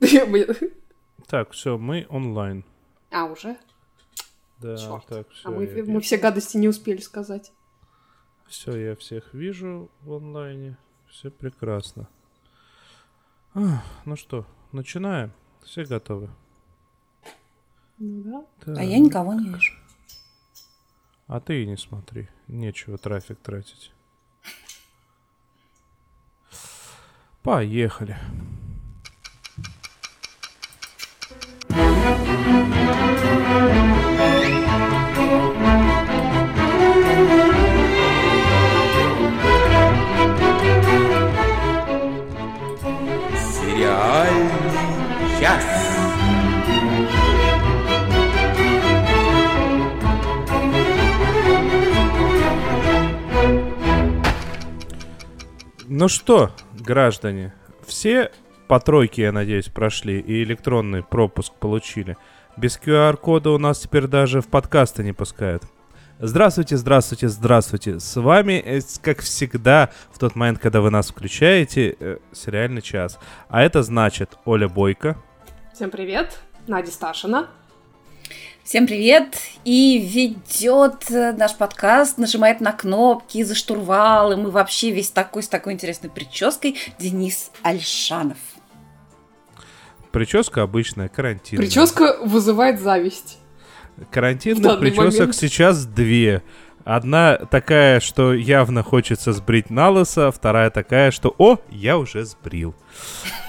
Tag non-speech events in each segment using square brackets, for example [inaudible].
[laughs] Так, все, мы онлайн. А, уже? Да, Чёрт. так, все. А мы, мы все гадости не успели сказать. Все, я всех вижу в онлайне. Все прекрасно. А, ну что, начинаем? Все готовы? Ну да. Так. А я никого не вижу. А ты и не смотри. Нечего трафик тратить. Поехали. Сериальный Ну что, граждане, все по тройке, я надеюсь, прошли и электронный пропуск получили. Без QR-кода у нас теперь даже в подкасты не пускают. Здравствуйте, здравствуйте, здравствуйте. С вами, э, как всегда, в тот момент, когда вы нас включаете, э, сериальный час. А это значит Оля Бойко. Всем привет. Надя Сташина. Всем привет! И ведет э, наш подкаст, нажимает на кнопки за штурвалом и вообще весь такой с такой интересной прической Денис Альшанов. Прическа обычная, карантинная. Прическа вызывает зависть. Карантинных причесок момент. сейчас две. Одна такая, что явно хочется сбрить на лысо, вторая такая, что «О, я уже сбрил».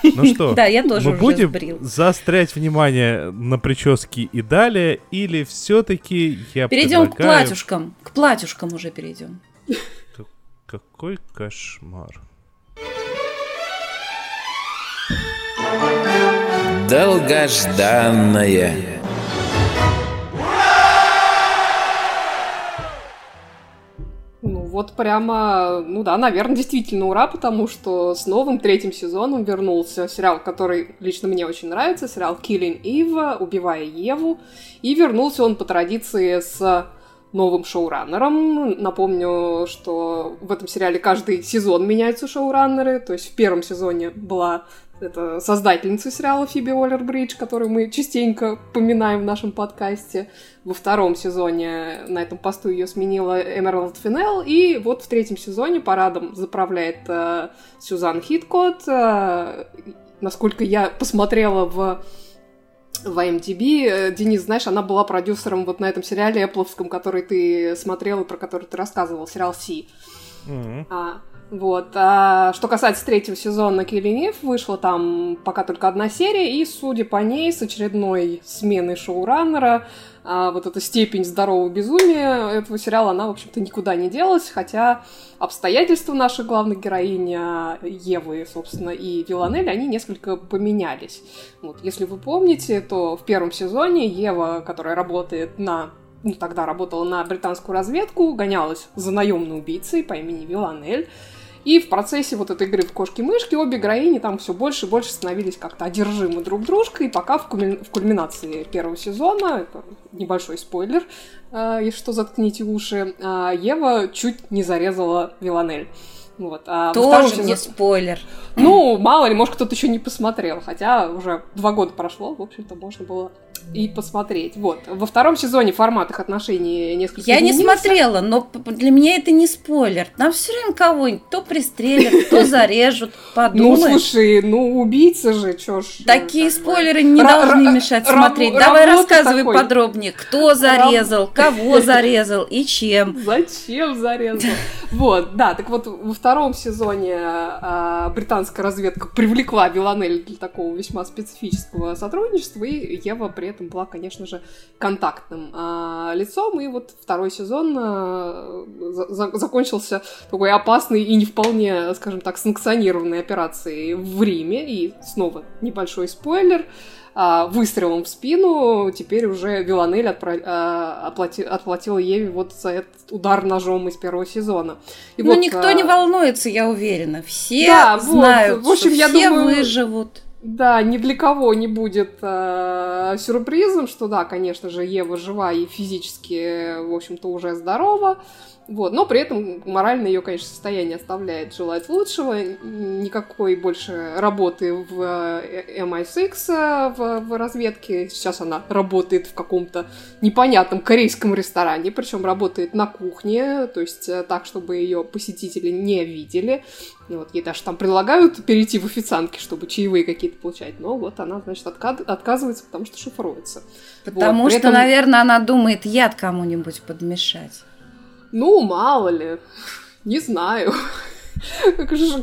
Ну [laughs] что, Да, я тоже мы уже будем сбрил. заострять внимание на прическе и далее, или все-таки я Перейдем к платьюшкам. К платьюшкам уже перейдем. Какой кошмар. Долгожданное. Ну вот прямо, ну да, наверное, действительно ура, потому что с новым третьим сезоном вернулся сериал, который лично мне очень нравится, сериал Killing Eve, Убивая Еву. И вернулся он по традиции с новым шоураннером. Напомню, что в этом сериале каждый сезон меняются шоураннеры. То есть в первом сезоне была это создательница сериала Фиби Уоллер-Бридж, которую мы частенько поминаем в нашем подкасте. Во втором сезоне на этом посту ее сменила Эмералд Финел, и вот в третьем сезоне парадом заправляет э, Сюзан Хиткот. Э, насколько я посмотрела в в IMDb. Э, Денис, знаешь, она была продюсером вот на этом сериале Эппловском, который ты смотрел и про который ты рассказывал, сериал «Си». Мгм. А, вот. А, что касается третьего сезона Killing Eve, вышла там пока только одна серия, и, судя по ней, с очередной сменой шоураннера, а, вот эта степень здорового безумия этого сериала, она, в общем-то, никуда не делась, хотя обстоятельства нашей главной героини а, Евы, собственно, и Виланель, они несколько поменялись. Вот, если вы помните, то в первом сезоне Ева, которая работает на ну, тогда работала на британскую разведку, гонялась за наемной убийцей по имени Виланель. И в процессе вот этой игры в кошки-мышки обе героини там все больше и больше становились как-то одержимы друг дружкой, пока в, кульми- в кульминации первого сезона, это небольшой спойлер, э, если что, заткните уши, э, Ева чуть не зарезала Виланель. Вот. А Тоже не сезоне- спойлер. ну, мало ли, может, кто-то еще не посмотрел. Хотя уже два года прошло, в общем-то, можно было и посмотреть. Вот. Во втором сезоне формат их отношений несколько Я не изменился. смотрела, но для меня это не спойлер. Нам все время кого-нибудь то пристрелят, то [laughs] зарежут. Ну, Подумаешь. слушай, ну, убийца же, чё ж... Такие как бы. спойлеры не Ра- должны мешать смотреть. Давай рассказывай подробнее, кто зарезал, кого [laughs] зарезал и чем. Зачем зарезал? Вот, да, так вот, во втором сезоне а, британская разведка привлекла Виланель для такого весьма специфического сотрудничества, и Ева при этом была, конечно же, контактным а, лицом, и вот второй сезон а, за- за- закончился такой опасной и не вполне, скажем так, санкционированной операцией в Риме, и снова небольшой спойлер, а, выстрелом в спину теперь уже Виланель отпра- а, оплати- отплатила Еве вот за этот удар ножом из первого сезона. И Ну, вот, никто а, не волнуется, я уверена. Все Да, вот. знают, В общем, что я все думаю, выживут. Да, ни для кого не будет э, сюрпризом, что да, конечно же, Ева жива и физически, в общем-то, уже здорова. Вот, но при этом морально ее, конечно, состояние оставляет желать лучшего. Никакой больше работы в э, MI6 э, в, в разведке. Сейчас она работает в каком-то непонятном корейском ресторане, причем работает на кухне, то есть э, так, чтобы ее посетители не видели. Вот, ей даже там предлагают перейти в официантки, чтобы чаевые какие-то получать. Но вот она, значит, отка- отказывается, потому что шифруется. Потому вот, что, этом... наверное, она думает яд кому-нибудь подмешать. Ну, мало ли. Не знаю.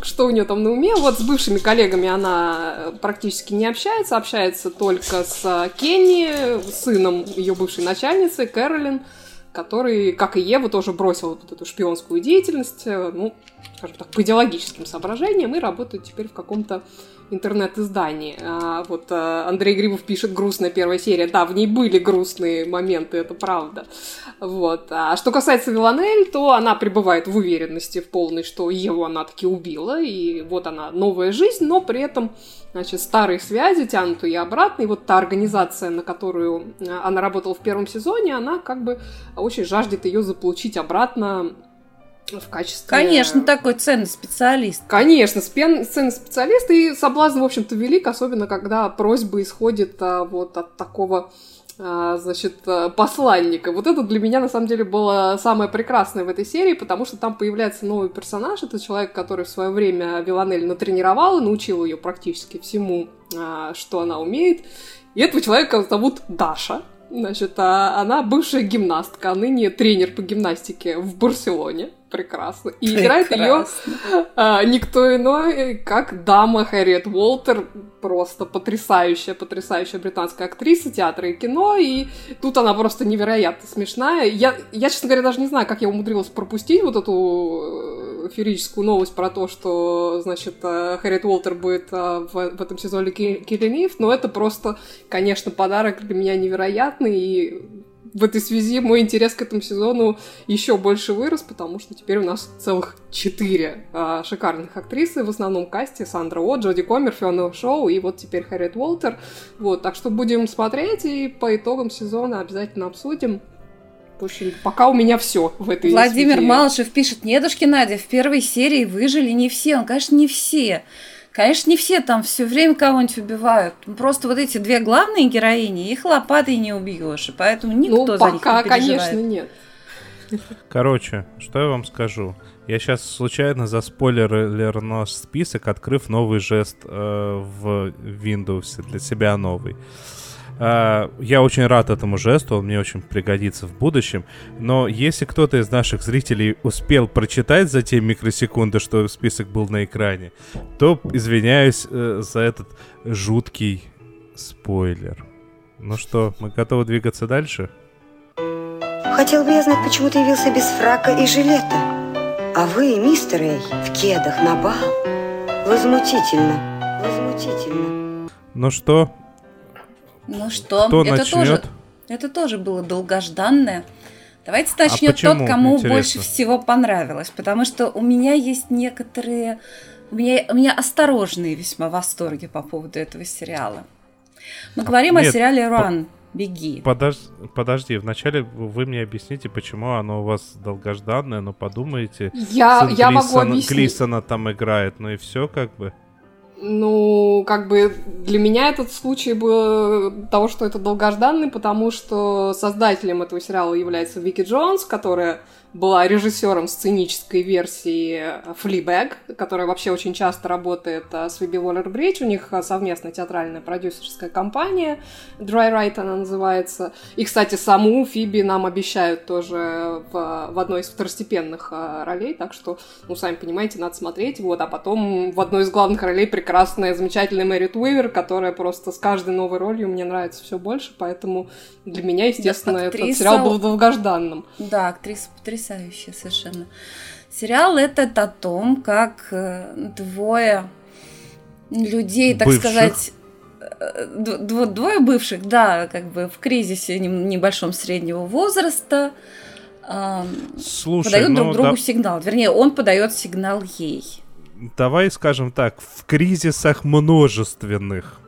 Что у нее там на уме? Вот с бывшими коллегами она практически не общается, общается только с Кенни, сыном ее бывшей начальницы, Кэролин, который, как и Ева, тоже бросил вот эту шпионскую деятельность, ну, скажем так, по идеологическим соображениям и работает теперь в каком-то интернет-издании. А, вот а, Андрей Грибов пишет грустная первая серия. Да, в ней были грустные моменты, это правда. Вот. А что касается Виланель, то она пребывает в уверенности в полной, что Еву она таки убила, и вот она новая жизнь, но при этом значит, старые связи тянут ее обратно, и вот та организация, на которую она работала в первом сезоне, она как бы очень жаждет ее заполучить обратно в качестве... Конечно, такой ценный специалист. Конечно, спен... ценный специалист, и соблазн, в общем-то, велик, особенно когда просьба исходит а, вот от такого а, значит, а, посланника. Вот это для меня, на самом деле, было самое прекрасное в этой серии, потому что там появляется новый персонаж. Это человек, который в свое время Виланель натренировал и научил ее практически всему, а, что она умеет. И этого человека зовут Даша. Значит, она бывшая гимнастка, а ныне тренер по гимнастике в Барселоне прекрасно. И [laughs] прекрасно. играет ее а, никто иной, как дама Харриет Уолтер, просто потрясающая, потрясающая британская актриса театра и кино, и тут она просто невероятно смешная. Я, я, честно говоря, даже не знаю, как я умудрилась пропустить вот эту э, феерическую новость про то, что, значит, э, Харриет Уолтер будет э, в, в этом сезоне Киллинив, но это просто, конечно, подарок для меня невероятный, и в этой связи мой интерес к этому сезону еще больше вырос, потому что теперь у нас целых четыре а, шикарных актрисы в основном касте. Сандра О, Джоди Комер, Фиона Шоу и вот теперь Харриет Уолтер. Вот, так что будем смотреть и по итогам сезона обязательно обсудим. В общем, пока у меня все в этой Владимир связи. Малышев пишет, недушки Надя, в первой серии выжили не все. Он, конечно, не все. Конечно, не все там все время кого-нибудь убивают. Просто вот эти две главные героини, их лопатой не убьешь, и поэтому никто ну, за них пока, не переживает. конечно, нет. Короче, что я вам скажу? Я сейчас случайно заспойлерил наш список, открыв новый жест э, в Windows для себя новый. А, я очень рад этому жесту, он мне очень пригодится в будущем. Но если кто-то из наших зрителей успел прочитать за те микросекунды, что список был на экране, то извиняюсь э, за этот жуткий спойлер. Ну что, мы готовы двигаться дальше? Хотел бы я знать, почему ты явился без фрака и жилета. А вы, мистер Эй, в кедах на бал. Возмутительно, возмутительно. Ну что, ну что, Кто это начнет? тоже, это тоже было долгожданное. Давайте начнет А почему, тот, кому интересно? больше всего понравилось, потому что у меня есть некоторые, у меня, у меня осторожные весьма восторги по поводу этого сериала. Мы говорим о нет, сериале по- Run, беги. подож... подожди, вначале вы мне объясните, почему оно у вас долгожданное, но подумайте. Я, сын я могу Глисона- объяснить. Глисона там играет, ну и все как бы. Ну, как бы для меня этот случай был того, что это долгожданный, потому что создателем этого сериала является Вики Джонс, которая была режиссером сценической версии Fleabag, которая вообще очень часто работает а, с Фиби Уоллер-Бридж. У них а, совместная театральная продюсерская компания, Dry Right она называется. И, кстати, саму Фиби нам обещают тоже в, в одной из второстепенных а, ролей, так что, ну, сами понимаете, надо смотреть. Вот, а потом в одной из главных ролей прекрасная, замечательная Мэри Уивер, которая просто с каждой новой ролью мне нравится все больше, поэтому для меня, естественно, этот актриса- сериал был долгожданным. Да, актриса потрясающая совершенно. Сериал этот о том, как э, двое людей, так Бывших. сказать, э, дво- двое бывших, да, как бы в кризисе небольшом среднего возраста, Слушай, подают ну, друг другу да- сигнал. Вернее, он подает сигнал ей. давай скажем так, в кризисах множественных.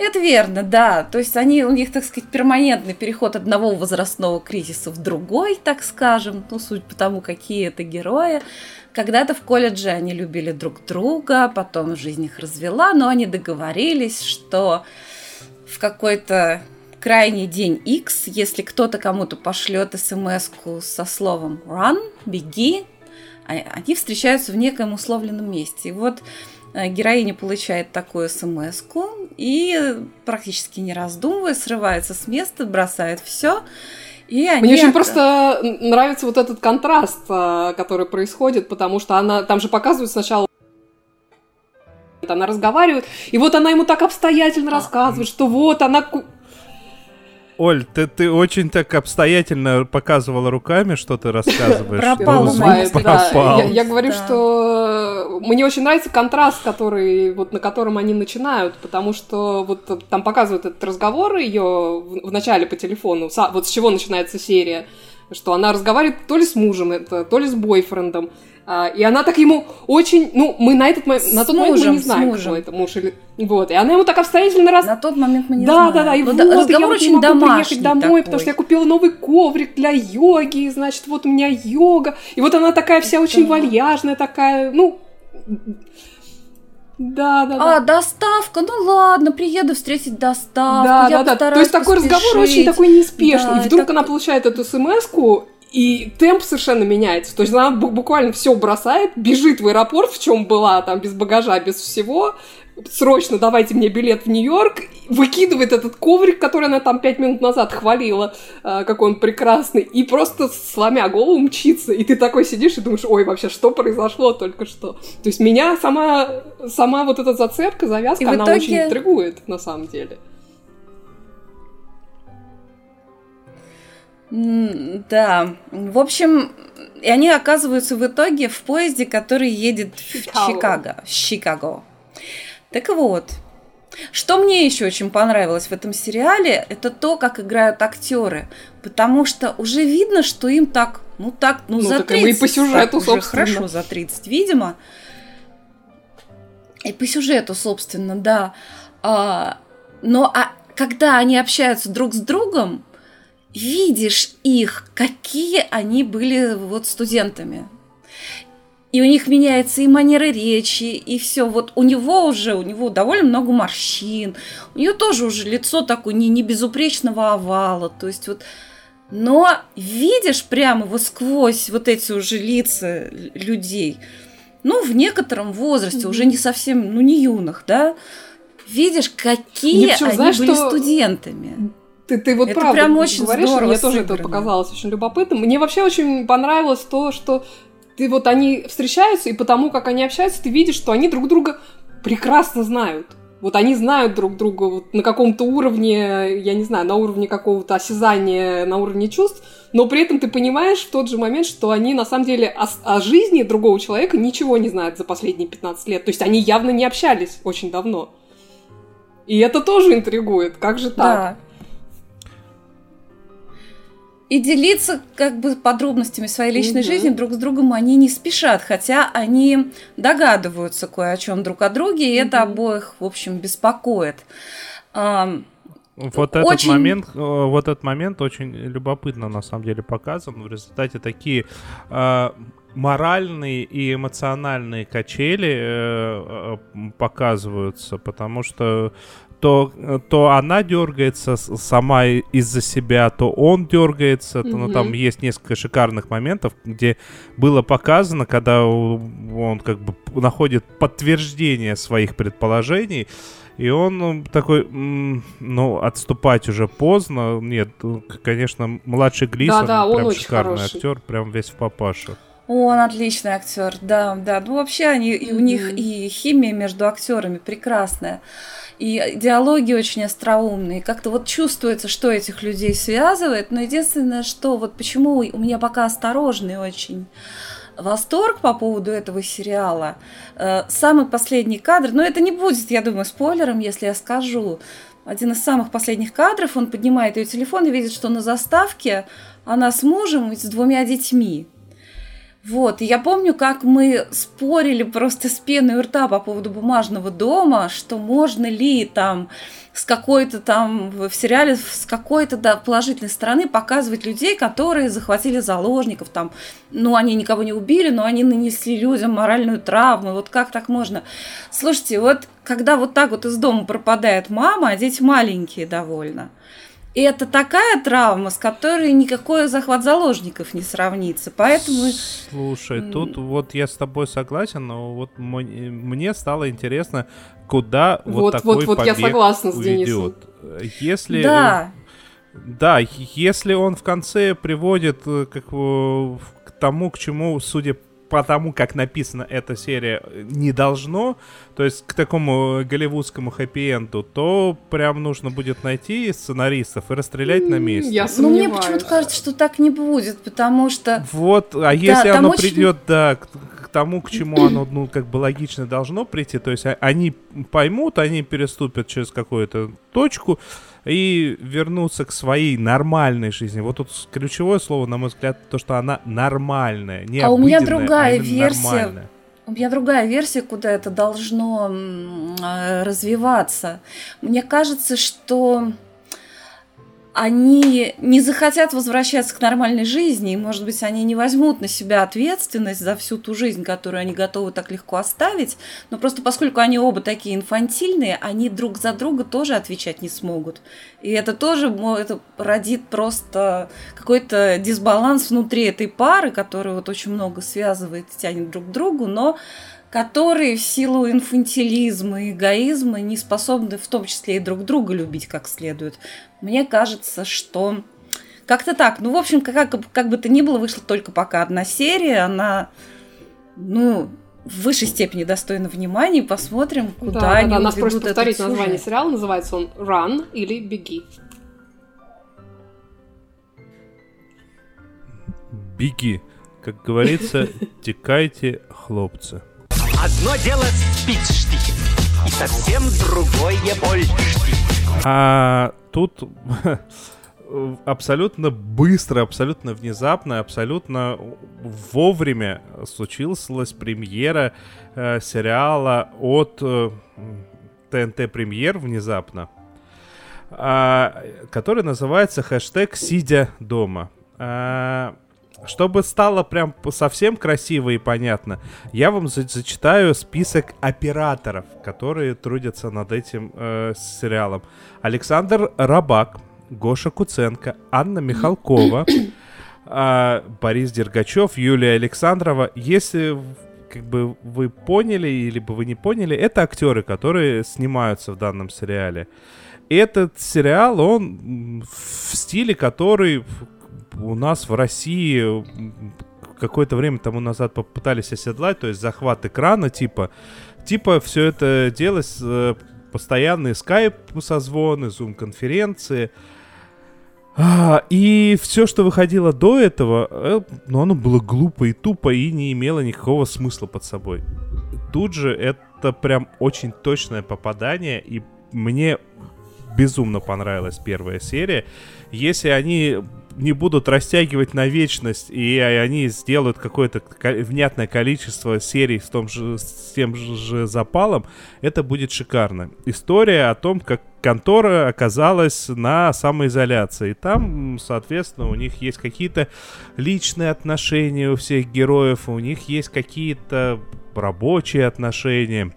Это верно, да. То есть они, у них, так сказать, перманентный переход одного возрастного кризиса в другой, так скажем, ну, суть по тому, какие это герои. Когда-то в колледже они любили друг друга, потом жизнь их развела, но они договорились, что в какой-то крайний день X, если кто-то кому-то пошлет смс со словом run, беги, а, они встречаются в некоем условленном месте. И вот героиня получает такую смс и практически не раздумывая срывается с места, бросает все. И они Мне очень просто нравится вот этот контраст, э, который происходит, потому что она там же показывает сначала она разговаривает, и вот она ему так обстоятельно рассказывает, что вот она Оль, ты, ты очень так обстоятельно показывала руками, что ты рассказываешь. Пропал, ну, звук пропал. Я, я говорю, да. что мне очень нравится контраст, который, вот, на котором они начинают, потому что вот там показывают этот разговор ее в, начале по телефону, вот с чего начинается серия, что она разговаривает то ли с мужем, это, то ли с бойфрендом, и она так ему очень, ну, мы на этот момент, на тот мужем, момент мы не знаем, кто это муж или, вот, и она ему так обстоятельно раз... На тот момент мы не да, знаем. Да, да, и Но вот, я вот очень не могу приехать домой, такой. потому что я купила новый коврик для йоги, значит, вот у меня йога, и вот она такая вся очень да. вальяжная такая, ну, да, да, да. А, доставка, ну ладно, приеду встретить доставку. Да, я да, да. То есть такой поспешить. разговор очень такой неспешный. Да, и вдруг так... она получает эту смс и темп совершенно меняется. То есть она буквально все бросает, бежит в аэропорт, в чем была, там, без багажа, без всего, срочно давайте мне билет в Нью-Йорк, выкидывает этот коврик, который она там пять минут назад хвалила, э, какой он прекрасный, и просто сломя голову мчится, и ты такой сидишь и думаешь, ой, вообще, что произошло только что? То есть меня сама, сама вот эта зацепка, завязка, она итоге... очень интригует, на самом деле. Да. В общем, и они оказываются в итоге в поезде, который едет Чикаго. в Чикаго. В Чикаго. Так вот, что мне еще очень понравилось в этом сериале, это то, как играют актеры. Потому что уже видно, что им так, ну так, ну, ну за 30. И по сюжету, так, уже хорошо, за 30, видимо. И по сюжету, собственно, да. А, но а, когда они общаются друг с другом, видишь их, какие они были вот студентами. И у них меняется и манера речи, и все. Вот у него уже, у него довольно много морщин. У нее тоже уже лицо такое не, не безупречного овала. То есть вот... Но видишь прямо вот сквозь вот эти уже лица людей, ну, в некотором возрасте, mm-hmm. уже не совсем, ну, не юных, да, видишь, какие Мне они знаешь, были что... студентами. Ты, ты вот это правда прям очень говоришь, здорово мне тоже это показалось очень любопытным. Мне вообще очень понравилось то, что ты вот они встречаются, и потому как они общаются, ты видишь, что они друг друга прекрасно знают. Вот они знают друг друга вот на каком-то уровне, я не знаю, на уровне какого-то осязания, на уровне чувств, но при этом ты понимаешь в тот же момент, что они на самом деле о, о жизни другого человека ничего не знают за последние 15 лет. То есть они явно не общались очень давно. И это тоже интригует. Как же так? Да и делиться как бы подробностями своей личной угу. жизни друг с другом они не спешат, хотя они догадываются кое о чем друг о друге, и угу. это обоих, в общем, беспокоит. Вот этот очень... момент, э, вот этот момент очень любопытно на самом деле показан. В результате такие э, моральные и эмоциональные качели э, э, показываются, потому что то, то она дергается сама из-за себя, то он дергается. Mm-hmm. Ну, там есть несколько шикарных моментов, где было показано, когда он как бы находит подтверждение своих предположений, и он ну, такой, ну, отступать уже поздно. Нет, конечно, младший Глисон, да, да, прям шикарный хороший. актер, прям весь в папашу. Он отличный актер, да, да. Ну, вообще они, mm-hmm. у них и химия между актерами прекрасная и диалоги очень остроумные. Как-то вот чувствуется, что этих людей связывает. Но единственное, что вот почему у меня пока осторожный очень восторг по поводу этого сериала. Э, самый последний кадр, но это не будет, я думаю, спойлером, если я скажу. Один из самых последних кадров, он поднимает ее телефон и видит, что на заставке она с мужем и с двумя детьми. Вот, и я помню, как мы спорили просто с пеной у рта по поводу бумажного дома, что можно ли там с какой-то там в сериале с какой-то да, положительной стороны показывать людей, которые захватили заложников, там, ну, они никого не убили, но они нанесли людям моральную травму, вот как так можно? Слушайте, вот когда вот так вот из дома пропадает мама, а дети маленькие довольно, и это такая травма, с которой никакой захват заложников не сравнится. Поэтому... Слушай, тут вот я с тобой согласен, но вот мне стало интересно, куда вот, вот такой вот, вот я согласна с Денисом. Если... Да. Да, если он в конце приводит э, как, к тому, к чему, судя потому как написана эта серия, не должно, то есть к такому голливудскому хэппи-энду, то прям нужно будет найти сценаристов и расстрелять на месте. Я ну, мне почему-то кажется, что так не будет, потому что... Вот, а если да, оно очень... придет, да, к, к тому, к чему [clears throat] оно, ну, как бы логично должно прийти, то есть они поймут, они переступят через какую-то точку, и вернуться к своей нормальной жизни. Вот тут ключевое слово, на мой взгляд, то, что она нормальная, не А у меня другая а версия. Нормальная. У меня другая версия, куда это должно э, развиваться. Мне кажется, что они не захотят возвращаться к нормальной жизни, и, может быть, они не возьмут на себя ответственность за всю ту жизнь, которую они готовы так легко оставить, но просто поскольку они оба такие инфантильные, они друг за друга тоже отвечать не смогут. И это тоже это родит просто какой-то дисбаланс внутри этой пары, который вот очень много связывает, тянет друг к другу, но которые в силу инфантилизма и эгоизма не способны в том числе и друг друга любить как следует. Мне кажется, что как-то так. Ну, в общем, как, как бы то ни было, вышла только пока одна серия. Она, ну, в высшей степени достойна внимания. Посмотрим, куда да, они да, Нас просят повторить название сериала. Называется он «Run» или «Беги». Беги. Как говорится, [laughs] текайте, хлопцы. Одно дело спичштихи, и совсем другое больштихи. А тут [laughs] абсолютно быстро, абсолютно внезапно, абсолютно вовремя случилась премьера э, сериала от э, ТНТ Премьер внезапно, э, который называется хэштег «Сидя дома». Э, чтобы стало прям совсем красиво и понятно, я вам за зачитаю список операторов, которые трудятся над этим э, сериалом. Александр Рабак, Гоша Куценко, Анна Михалкова, э, [clears throat] Борис Дергачев, Юлия Александрова. Если как бы вы поняли, или бы вы не поняли, это актеры, которые снимаются в данном сериале. Этот сериал, он в стиле, который у нас в России какое-то время тому назад попытались оседлать, то есть захват экрана, типа, типа все это делать, э, постоянные скайп-созвоны, зум-конференции, а, и все, что выходило до этого, э, ну, оно было глупо и тупо, и не имело никакого смысла под собой. Тут же это прям очень точное попадание, и мне безумно понравилась первая серия. Если они не будут растягивать на вечность, и они сделают какое-то внятное количество серий с, том же, с тем же запалом, это будет шикарно. История о том, как контора оказалась на самоизоляции. Там, соответственно, у них есть какие-то личные отношения у всех героев, у них есть какие-то рабочие отношения.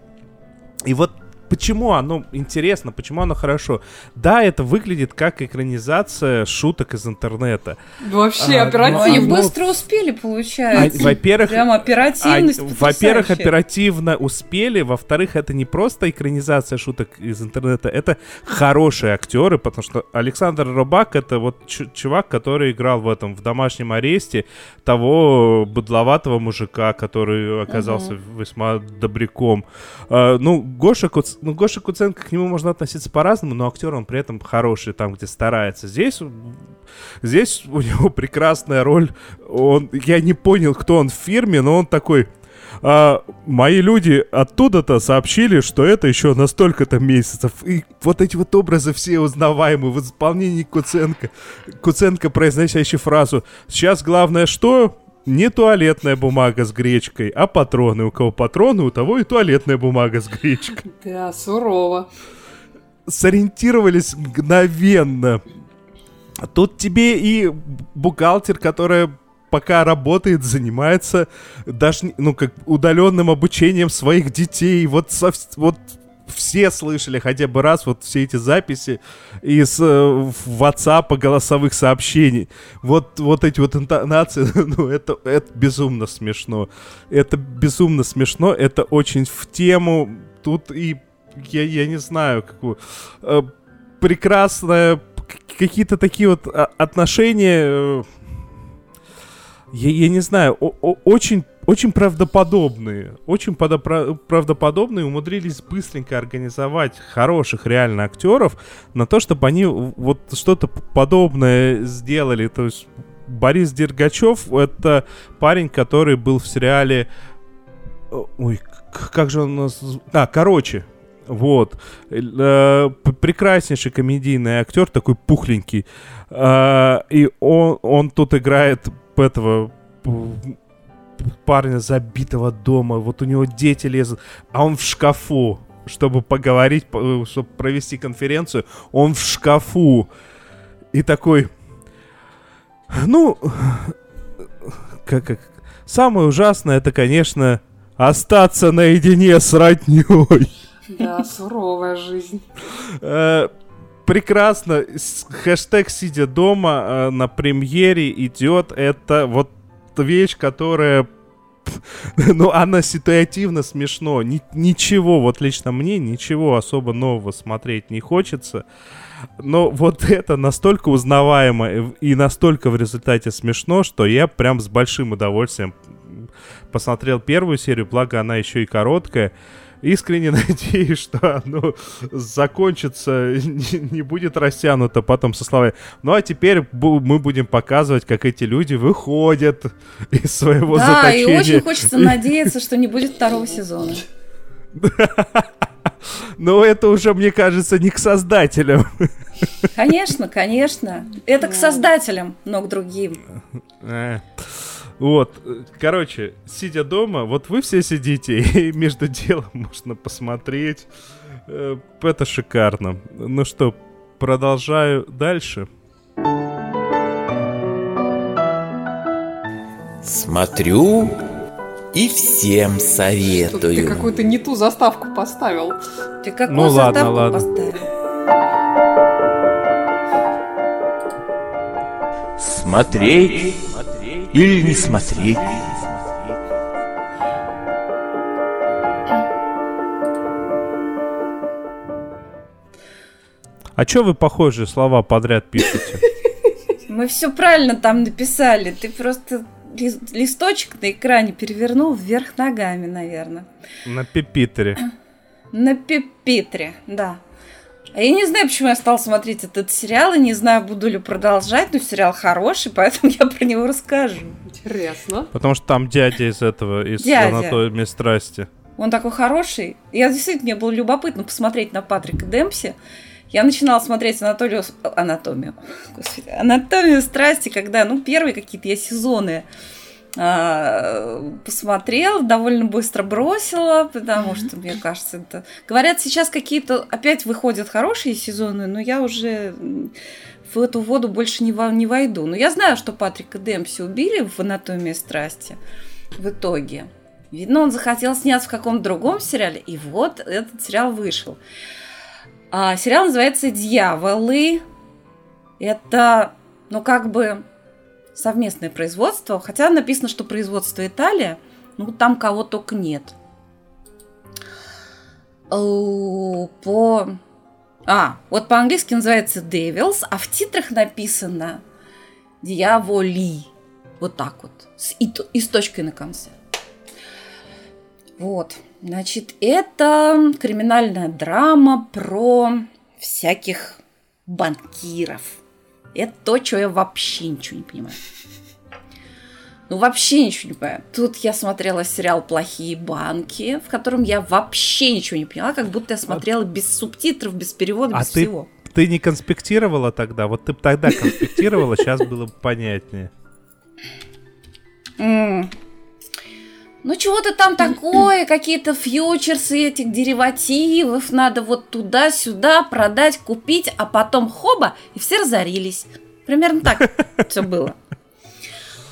И вот почему оно интересно, почему оно хорошо. Да, это выглядит как экранизация шуток из интернета. Вообще а, оперативно. Они быстро успели, получается. А, во-первых, Прям оперативность а, Во-первых, оперативно успели. Во-вторых, это не просто экранизация шуток из интернета, это хорошие актеры, потому что Александр Робак это вот чувак, который играл в этом, в домашнем аресте того быдловатого мужика, который оказался угу. весьма добряком. А, ну, Гоша Куц ну, Гоша Куценко, к нему можно относиться по-разному, но актер он при этом хороший там, где старается. Здесь, здесь у него прекрасная роль. Он, я не понял, кто он в фирме, но он такой... А, мои люди оттуда-то сообщили, что это еще на столько-то месяцев. И вот эти вот образы все узнаваемые в исполнении Куценко. Куценко, произносящий фразу «Сейчас главное что? Не туалетная бумага с гречкой, а патроны. У кого патроны, у того и туалетная бумага с гречкой. [laughs] Да, сурово. Сориентировались мгновенно. Тут тебе и бухгалтер, которая пока работает, занимается даже, ну, как удаленным обучением своих детей. Вот, со, вот все слышали хотя бы раз вот все эти записи из э, WhatsApp голосовых сообщений. Вот, вот эти вот интонации, [laughs] ну, это, это безумно смешно. Это безумно смешно, это очень в тему. Тут и, я, я не знаю, какую... Э, прекрасная... Какие-то такие вот а, отношения... Э, я, я не знаю, о, о, очень очень правдоподобные, очень правдоподобные умудрились быстренько организовать хороших реально актеров на то, чтобы они вот что-то подобное сделали. То есть Борис Дергачев это парень, который был в сериале... Ой, как же он нас... А, короче, вот. Э, прекраснейший комедийный актер, такой пухленький. Э, и он, он тут играет этого парня забитого дома, вот у него дети лезут, а он в шкафу, чтобы поговорить, э, чтобы провести конференцию, он в шкафу. И такой, ну, как, как самое ужасное, это, конечно, остаться наедине с родней. Да, суровая жизнь. Э, прекрасно. Хэштег «Сидя дома» э, на премьере идет. Это вот вещь, которая [laughs] ну, она ситуативно смешно. Ни, ничего, вот лично мне, ничего особо нового смотреть не хочется. Но вот [laughs] это настолько узнаваемо и настолько в результате смешно, что я прям с большим удовольствием посмотрел первую серию, благо она еще и короткая искренне [laughs] надеюсь, что оно закончится, не, будет растянуто потом со словами. Ну а теперь мы будем показывать, как эти люди выходят из своего да, заточения. Да, и очень хочется [laughs] надеяться, что не будет второго сезона. [laughs] Но это уже, мне кажется, не к создателям. Конечно, конечно. Это к создателям, но к другим. Э. Вот, короче, сидя дома, вот вы все сидите, [laughs] и между делом можно посмотреть. Э, это шикарно. Ну что, продолжаю дальше. Смотрю и всем советую. Тут ты какую-то не ту заставку поставил. Ты какую ну, заставку ладно, ладно. поставил? Смотреть или не смотреть. А чё вы похожие слова подряд пишете? Мы все правильно там написали. Ты просто листочек на экране перевернул вверх ногами, наверное. На пепитере. На пепитре, да. А я не знаю, почему я стала смотреть этот сериал, и не знаю, буду ли продолжать, но сериал хороший, поэтому я про него расскажу. Интересно. Потому что там дядя из этого, из дядя. анатомии страсти. Он такой хороший. Я действительно, мне было любопытно посмотреть на Патрика Демпси. Я начинала смотреть Анатолию... Анатомию. Господи. Анатомию страсти, когда, ну, первые какие-то я сезоны посмотрел, довольно быстро бросила, потому mm-hmm. что, мне кажется, это... Говорят, сейчас какие-то опять выходят хорошие сезоны, но я уже в эту воду больше не, во... не войду. Но я знаю, что Патрика Демпси убили в «Анатомии страсти» в итоге. Видно, он захотел сняться в каком-то другом сериале, и вот этот сериал вышел. А, сериал называется «Дьяволы». Это, ну, как бы совместное производство, хотя написано, что производство Италия, ну там кого только нет. По... А, вот по-английски называется Devils, а в титрах написано Дьяволи. Вот так вот. С, и, и с точкой на конце. Вот. Значит, это криминальная драма про всяких банкиров это то, что я вообще ничего не понимаю. Ну, вообще ничего не понимаю. Тут я смотрела сериал «Плохие банки», в котором я вообще ничего не поняла, как будто я смотрела без субтитров, без перевода, а без ты, всего. ты не конспектировала тогда? Вот ты бы тогда конспектировала, сейчас было бы понятнее. Ну, чего-то там [laughs] такое, какие-то фьючерсы этих деривативов, надо вот туда-сюда продать, купить, а потом хоба, и все разорились. Примерно так [laughs] все было.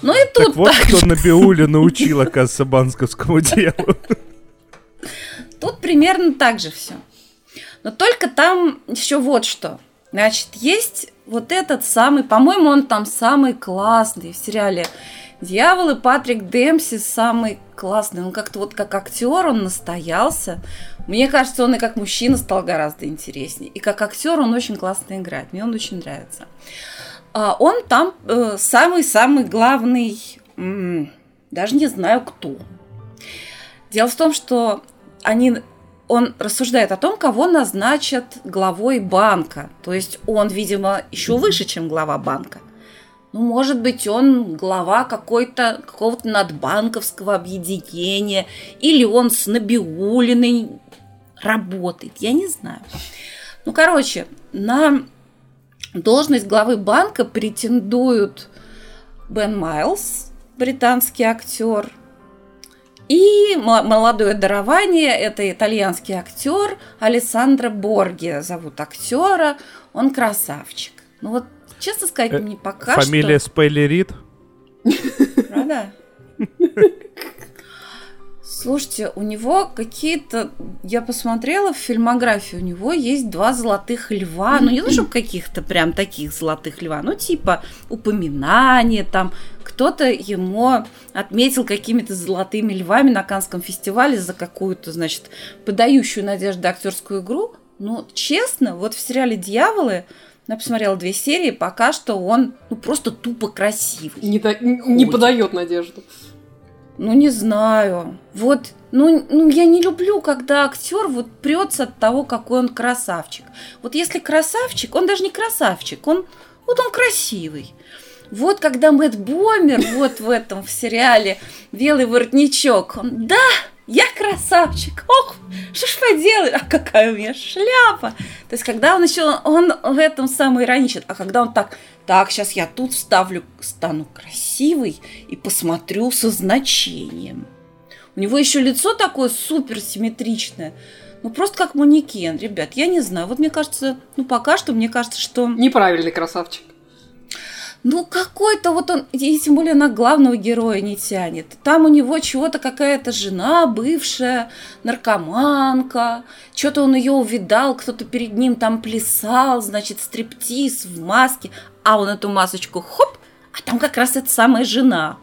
Ну и Так тут вот так кто Набиуля [laughs] научил, оказывается, банковскому делу. Тут примерно так же все. Но только там еще вот что. Значит, есть вот этот самый, по-моему, он там самый классный в сериале Дьявол и Патрик Демпси самый классный. Он как-то вот как актер он настоялся. Мне кажется, он и как мужчина стал гораздо интереснее. И как актер он очень классно играет. Мне он очень нравится. А он там э, самый-самый главный, м, даже не знаю кто. Дело в том, что они, он рассуждает о том, кого назначат главой банка. То есть он, видимо, еще выше, чем глава банка. Ну, может быть, он глава какой-то, какого-то надбанковского объединения, или он с Набиулиной работает, я не знаю. Ну, короче, на должность главы банка претендуют Бен Майлз, британский актер, и мо- молодое дарование – это итальянский актер Алессандро Борги. Зовут актера, он красавчик. Ну вот, честно сказать, Э, мне пока Фамилия что... Спейли Рид? Правда? Слушайте, у него какие-то... Я посмотрела в фильмографии, у него есть два золотых льва. Ну, не то, чтобы каких-то прям таких золотых льва. Ну, типа упоминания там. Кто-то ему отметил какими-то золотыми львами на Канском фестивале за какую-то, значит, подающую надежды актерскую игру. Ну, честно, вот в сериале «Дьяволы» я посмотрела две серии, пока что он ну, просто тупо красивый. Не, да- не подает надежду. Ну, не знаю. Вот, ну, ну, я не люблю, когда актер вот прется от того, какой он красавчик. Вот если красавчик, он даже не красавчик, он, вот он красивый. Вот когда Мэтт Бомер вот в этом в сериале «Белый воротничок», он, да, я красавчик, ох, что ж поделать, а какая у меня шляпа. То есть, когда он еще, он в этом самый ироничен, а когда он так, так, сейчас я тут вставлю, стану красивой и посмотрю со значением. У него еще лицо такое супер симметричное. Ну, просто как манекен, ребят. Я не знаю. Вот мне кажется, ну, пока что, мне кажется, что... Неправильный красавчик. Ну, какой-то вот он, и тем более на главного героя не тянет. Там у него чего-то какая-то жена бывшая, наркоманка, что-то он ее увидал, кто-то перед ним там плясал, значит, стриптиз в маске, а он эту масочку хоп, а там как раз эта самая жена.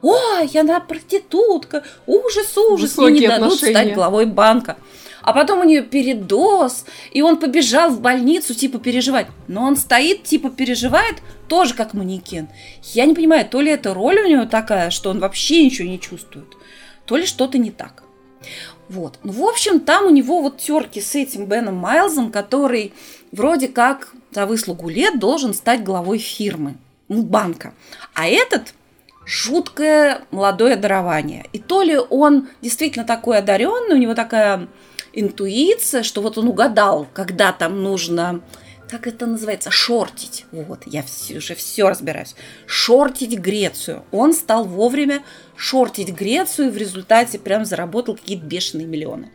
Ой, она проститутка, ужас, ужас, мне не Высокие дадут отношения. стать главой банка. А потом у нее передоз, и он побежал в больницу, типа, переживать. Но он стоит, типа, переживает, тоже как манекен. Я не понимаю, то ли это роль у него такая, что он вообще ничего не чувствует, то ли что-то не так. Вот. Ну, в общем, там у него вот терки с этим Беном Майлзом, который вроде как за выслугу лет должен стать главой фирмы, ну, банка. А этот жуткое молодое дарование. И то ли он действительно такой одаренный, у него такая интуиция, что вот он угадал, когда там нужно, как это называется, шортить. Вот, я всё- уже все разбираюсь. Шортить Грецию. Он стал вовремя шортить Грецию и в результате прям заработал какие-то бешеные миллионы.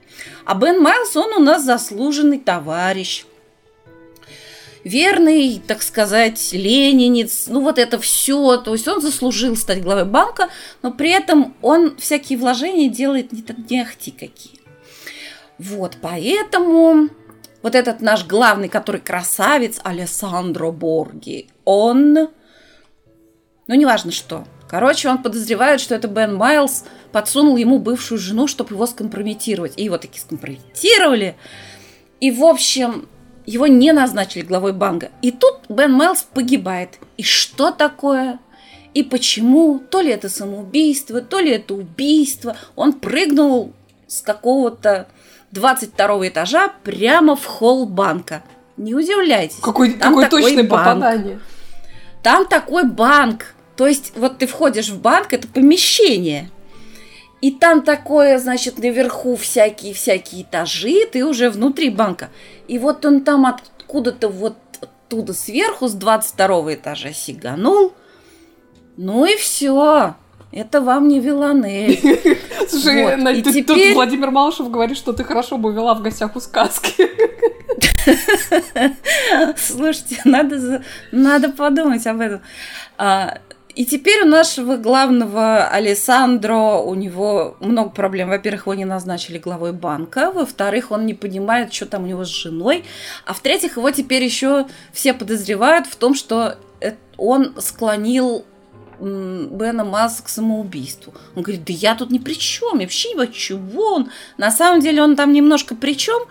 А Бен Майлз, он у нас заслуженный товарищ, верный, так сказать, ленинец, ну вот это все, то есть он заслужил стать главой банка, но при этом он всякие вложения делает не, не ахти какие. Вот, поэтому вот этот наш главный, который красавец, Алессандро Борги, он, ну неважно что, короче, он подозревает, что это Бен Майлз подсунул ему бывшую жену, чтобы его скомпрометировать. И его таки скомпрометировали. И, в общем, его не назначили главой банка. И тут Бен Майлз погибает. И что такое? И почему? То ли это самоубийство, то ли это убийство. Он прыгнул с какого-то 22 этажа прямо в холл банка. Не удивляйтесь. Какой, Там какое такой точное банк. попадание. Там такой банк. То есть вот ты входишь в банк, это помещение. И там такое, значит, наверху всякие-всякие этажи, ты уже внутри банка. И вот он там откуда-то вот оттуда сверху с 22 этажа сиганул. Ну и все. это вам не Виланель. [laughs] Слушай, Вот, Надь, ты- тут теперь- Владимир Малышев говорит, что ты хорошо бы вела в гостях у сказки. [laughs] Слушайте, надо, надо подумать об этом. А, и теперь у нашего главного Алессандро, у него много проблем. Во-первых, его не назначили главой банка. Во-вторых, он не понимает, что там у него с женой. А в-третьих, его теперь еще все подозревают в том, что э- он склонил Бена Масса к самоубийству. Он говорит, да я тут ни при чем, я вообще ни чего он. На самом деле он там немножко при чем,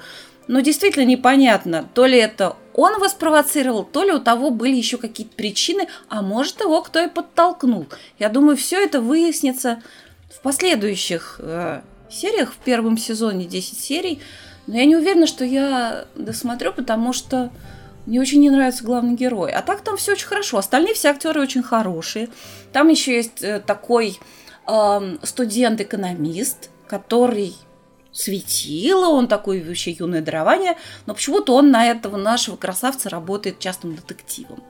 но действительно непонятно, то ли это он его спровоцировал, то ли у того были еще какие-то причины, а может его кто и подтолкнул. Я думаю, все это выяснится в последующих э, сериях, в первом сезоне 10 серий. Но я не уверена, что я досмотрю, потому что мне очень не нравится главный герой. А так там все очень хорошо. Остальные все актеры очень хорошие. Там еще есть э, такой эм, студент-экономист, который светило, он такой вообще юное дарование, но почему-то он на этого нашего красавца работает частным детективом.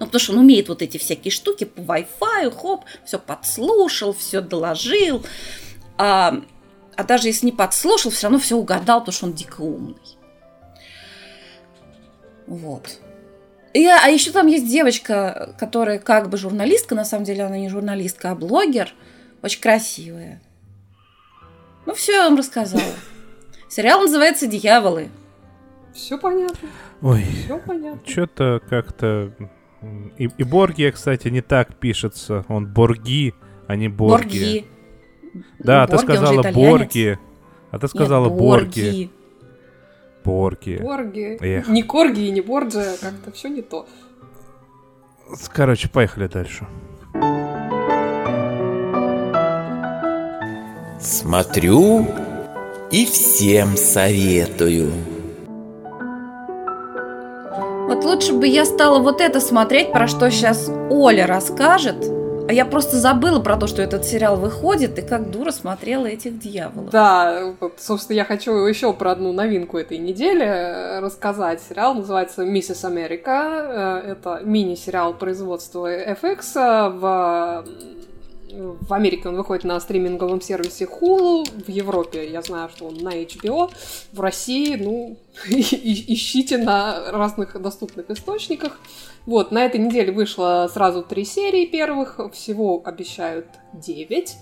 Ну, потому что он умеет вот эти всякие штуки по Wi-Fi, хоп, все подслушал, все доложил. А, а даже если не подслушал, все равно все угадал, потому что он дико умный. Вот. И, а еще там есть девочка, которая как бы журналистка, на самом деле она не журналистка, а блогер, очень красивая. Ну, все я вам рассказала. Сериал называется «Дьяволы». Все понятно, Ой, все понятно. что-то как-то... И, и Боргия, кстати, не так пишется. Он Борги, а не Борги. Борги. Да, ты Борги, он же сказала. Борги. А ты сказала Нет, Борги. Борги. Борги. Эх. Не Корги и не Борджи, как-то все не то. Короче, поехали дальше. Смотрю и всем советую. Вот лучше бы я стала вот это смотреть, про что сейчас Оля расскажет. А я просто забыла про то, что этот сериал выходит, и как дура смотрела этих дьяволов. Да, вот, собственно, я хочу еще про одну новинку этой недели э, рассказать. Сериал называется «Миссис Америка». Э, Это мини-сериал производства FX. э, В, в Америке он выходит на стриминговом сервисе Hulu. В Европе я знаю, что он на HBO. В России, ну, [laughs] ищите на разных доступных источниках. Вот, на этой неделе вышло сразу три серии первых. Всего обещают девять.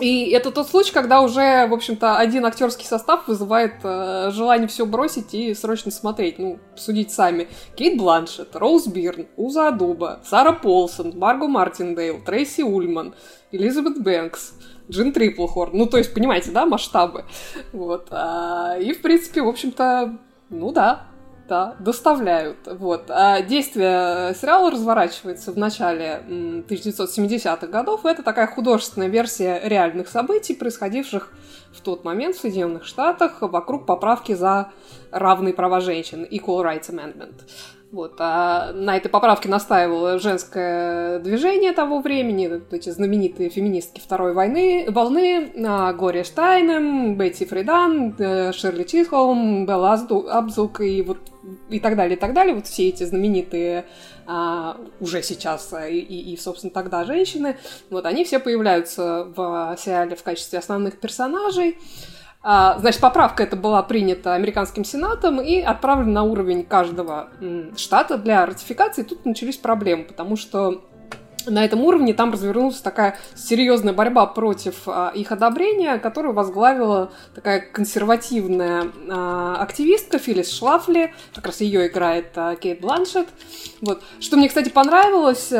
И это тот случай, когда уже, в общем-то, один актерский состав вызывает э, желание все бросить и срочно смотреть. Ну, судить сами. Кейт Бланшетт, Роуз Бирн, Уза Адуба, Сара Полсон, Марго Мартиндейл, Трейси Ульман, Элизабет Бэнкс, Джин Триплхорн. Ну, то есть, понимаете, да, масштабы. Вот. а, и, в принципе, в общем-то, ну да, да, доставляют. Вот. А действие сериала разворачивается в начале м, 1970-х годов. Это такая художественная версия реальных событий, происходивших в тот момент в Соединенных Штатах вокруг поправки за равные права женщин, Equal Rights Amendment. Вот. А на этой поправке настаивало женское движение того времени, эти знаменитые феминистки Второй войны, волны, а, Глория Штайнем, Бетти Фридан, э, Ширли Чисхолм, Белла Абзук и вот и так далее, и так далее. Вот все эти знаменитые а, уже сейчас а, и, и, собственно, тогда женщины, вот они все появляются в сериале в качестве основных персонажей. А, Значит, поправка эта была принята американским сенатом и отправлена на уровень каждого штата для ратификации. Тут начались проблемы, потому что на этом уровне там развернулась такая серьезная борьба против а, их одобрения, которую возглавила такая консервативная а, активистка Филлис Шлафли, как раз ее играет Кейт Бланшетт. Вот. Что мне, кстати, понравилось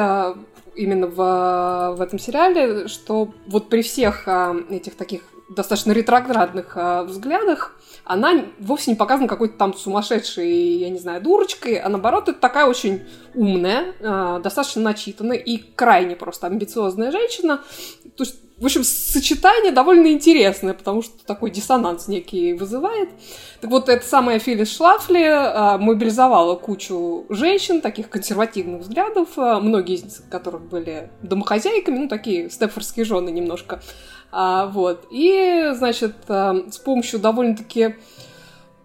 именно в, в этом сериале, что вот при всех этих таких достаточно ретроградных а, взглядах она вовсе не показана какой-то там сумасшедшей, я не знаю, дурочкой, а наоборот, это такая очень умная, а, достаточно начитанная и крайне просто амбициозная женщина. То есть, в общем, сочетание довольно интересное, потому что такой диссонанс некий вызывает. Так вот, эта самая Филлис Шлафли а, мобилизовала кучу женщин, таких консервативных взглядов, а, многие из которых были домохозяйками, ну, такие степфордские жены немножко. А, вот. И, значит, а, с помощью довольно-таки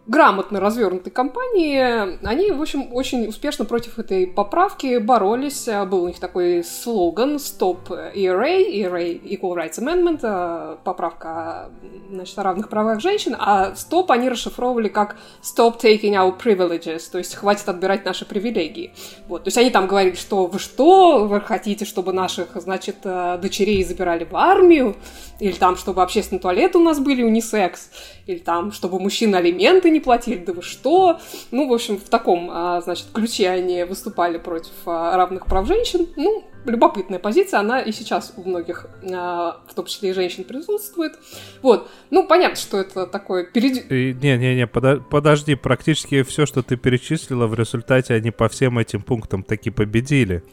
грамотно развернутой компании, они, в общем, очень успешно против этой поправки боролись. Был у них такой слоган «Stop ERA», ERA Equal Rights Amendment, э, поправка значит, о равных правах женщин, а «Stop» они расшифровывали как «Stop taking our privileges», то есть «хватит отбирать наши привилегии». Вот. То есть они там говорили, что вы что, вы хотите, чтобы наших, значит, э, дочерей забирали в армию, или там, чтобы общественные туалеты у нас были унисекс, или там, чтобы мужчины алименты не платили, да вы что? Ну, в общем, в таком, а, значит, ключе они выступали против а, равных прав женщин. Ну, любопытная позиция, она и сейчас у многих, а, в том числе и женщин, присутствует. Вот. Ну, понятно, что это такое перед... Не-не-не, подожди, практически все, что ты перечислила, в результате они по всем этим пунктам таки победили.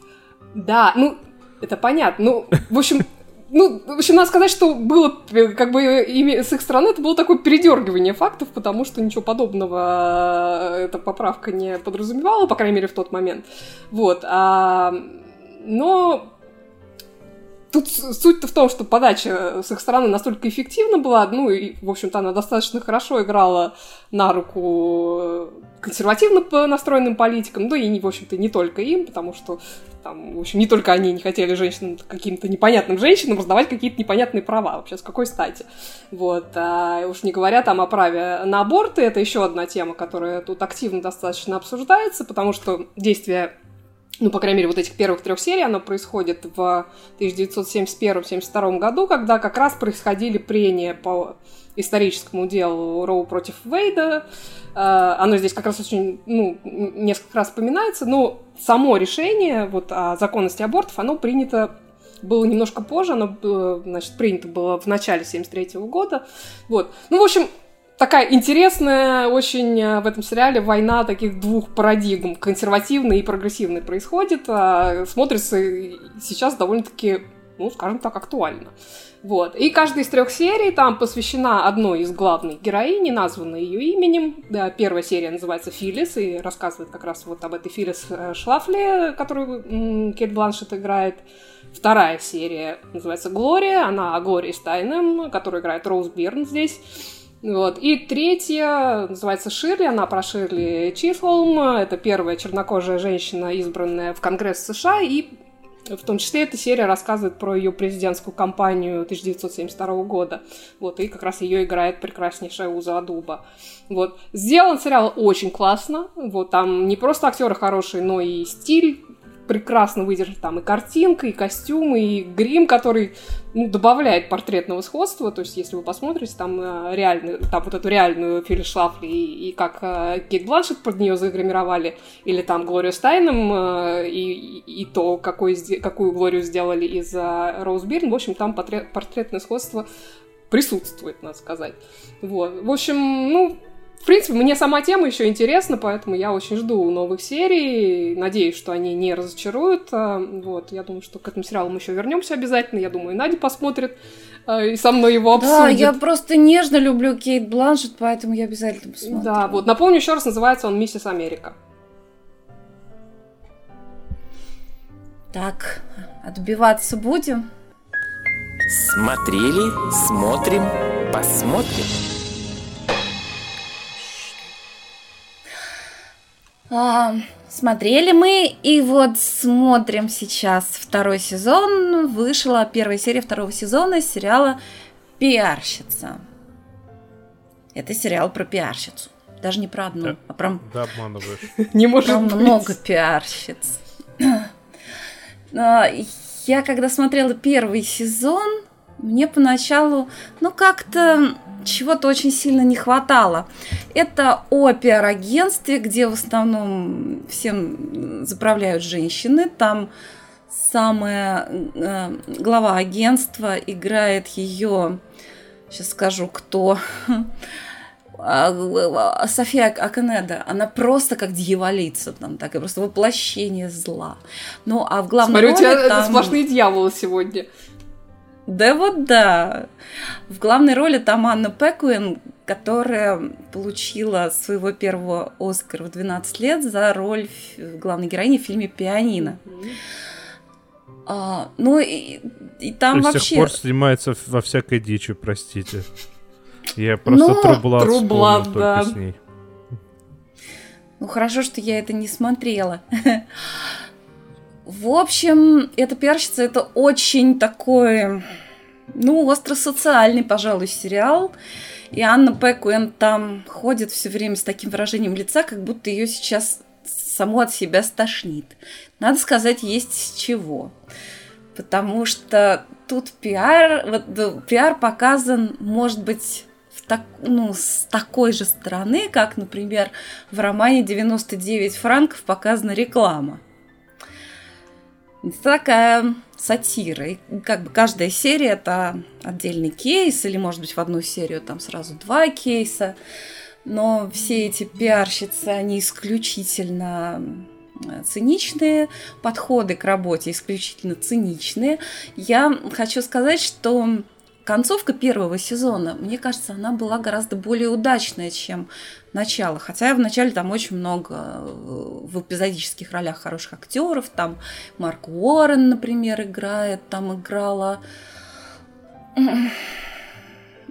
Да, ну, это понятно. Ну, в общем, ну, в общем, надо сказать, что было, как бы, с их стороны это было такое передергивание фактов, потому что ничего подобного э, эта поправка не подразумевала, по крайней мере, в тот момент. Вот. А, но Тут суть-то в том, что подача с их стороны настолько эффективна была, ну и, в общем-то, она достаточно хорошо играла на руку э, консервативно настроенным политикам, да и, в общем-то, не только им, потому что там, в общем, не только они не хотели женщинам, каким-то непонятным женщинам раздавать какие-то непонятные права. Вообще, с какой стати? Вот. А уж не говоря там о праве на аборты, это еще одна тема, которая тут активно достаточно обсуждается, потому что действие ну, по крайней мере, вот этих первых трех серий, оно происходит в 1971-72 году, когда как раз происходили прения по историческому делу Роу против Вейда. Э, оно здесь как раз очень, ну, несколько раз упоминается, но само решение вот о законности абортов, оно принято было немножко позже, оно значит, принято было в начале 73 года. Вот. Ну, в общем, такая интересная очень э, в этом сериале война таких двух парадигм, консервативной и прогрессивной происходит, а смотрится сейчас довольно-таки, ну, скажем так, актуально. Вот. И каждая из трех серий там посвящена одной из главных героинь, названной ее именем. Да, первая серия называется «Филлис» и рассказывает как раз вот об этой Филлис э, Шлафле, которую Кейт Бланшет играет. Вторая серия называется «Глория», она о Глории Стайнем, которую играет Роуз Бирн здесь. Вот. И третья называется Ширли, она про Ширли Чисхолм. Это первая чернокожая женщина, избранная в Конгресс США, и в том числе эта серия рассказывает про ее президентскую кампанию 1972 года. Вот, и как раз ее играет прекраснейшая Уза Адуба. Вот. Сделан сериал очень классно. Вот, там не просто актеры хорошие, но и стиль прекрасно выдержит там и картинка, и костюмы, и грим, который ну, добавляет портретного сходства. То есть, если вы посмотрите, там э, реально, там вот эту реальную Фили Шлафли и, и как э, Кейт Бланшет под нее загримировали, или там Глорию Стайном, э, и, и то, какой, какую Глорию сделали из Роуз Бирн. В общем, там портрет, портретное сходство присутствует, надо сказать. Вот. В общем, ну, в принципе, мне сама тема еще интересна, поэтому я очень жду новых серий. Надеюсь, что они не разочаруют. А, вот, я думаю, что к этому сериалу мы еще вернемся обязательно. Я думаю, и Надя посмотрит а, и со мной его обсудит. Да, я просто нежно люблю Кейт Бланшет, поэтому я обязательно посмотрю. Да, вот напомню еще раз, называется он «Миссис Америка». Так, отбиваться будем? Смотрели, смотрим, посмотрим. А, смотрели мы, и вот смотрим сейчас второй сезон. Вышла первая серия второго сезона сериала «Пиарщица». Это сериал про пиарщицу. Даже не про одну, да, а про... Да, обманываешь. [laughs] Не может про много пиарщиц. [clears throat] А, я когда смотрела первый сезон, мне поначалу, ну, как-то чего-то очень сильно не хватало. Это о пиар-агентстве, где в основном всем заправляют женщины. Там самая э, глава агентства играет ее, сейчас скажу, кто. А, София Аканеда, она просто как дьяволица, там так, просто воплощение зла. Ну, а в главной Смотрю, роли у тебя там... сплошные дьяволы сегодня. Да вот да. В главной роли там Анна Пекуин, которая получила своего первого Оскара в 12 лет за роль главной героини в фильме «Пианино». А, ну и, и там То вообще... С тех пор снимается во всякой дичи, простите. Я просто ну, Трублад Трублад, да. с ней. Ну, хорошо, что я это не смотрела. [laughs] В общем, эта пиарщица это очень такой, ну, остро-социальный, пожалуй, сериал. И Анна Пекуэн там ходит все время с таким выражением лица, как будто ее сейчас само от себя стошнит. Надо сказать, есть с чего. Потому что тут пиар, вот, пиар показан, может быть, так, ну, с такой же стороны, как, например, в романе «99 франков» показана реклама. Это такая сатира. И как бы каждая серия это отдельный кейс, или, может быть, в одну серию там сразу два кейса. Но все эти пиарщицы, они исключительно циничные, подходы к работе исключительно циничные. Я хочу сказать, что концовка первого сезона, мне кажется, она была гораздо более удачная, чем начало. Хотя в начале там очень много э, в эпизодических ролях хороших актеров. Там Марк Уоррен, например, играет, там играла... У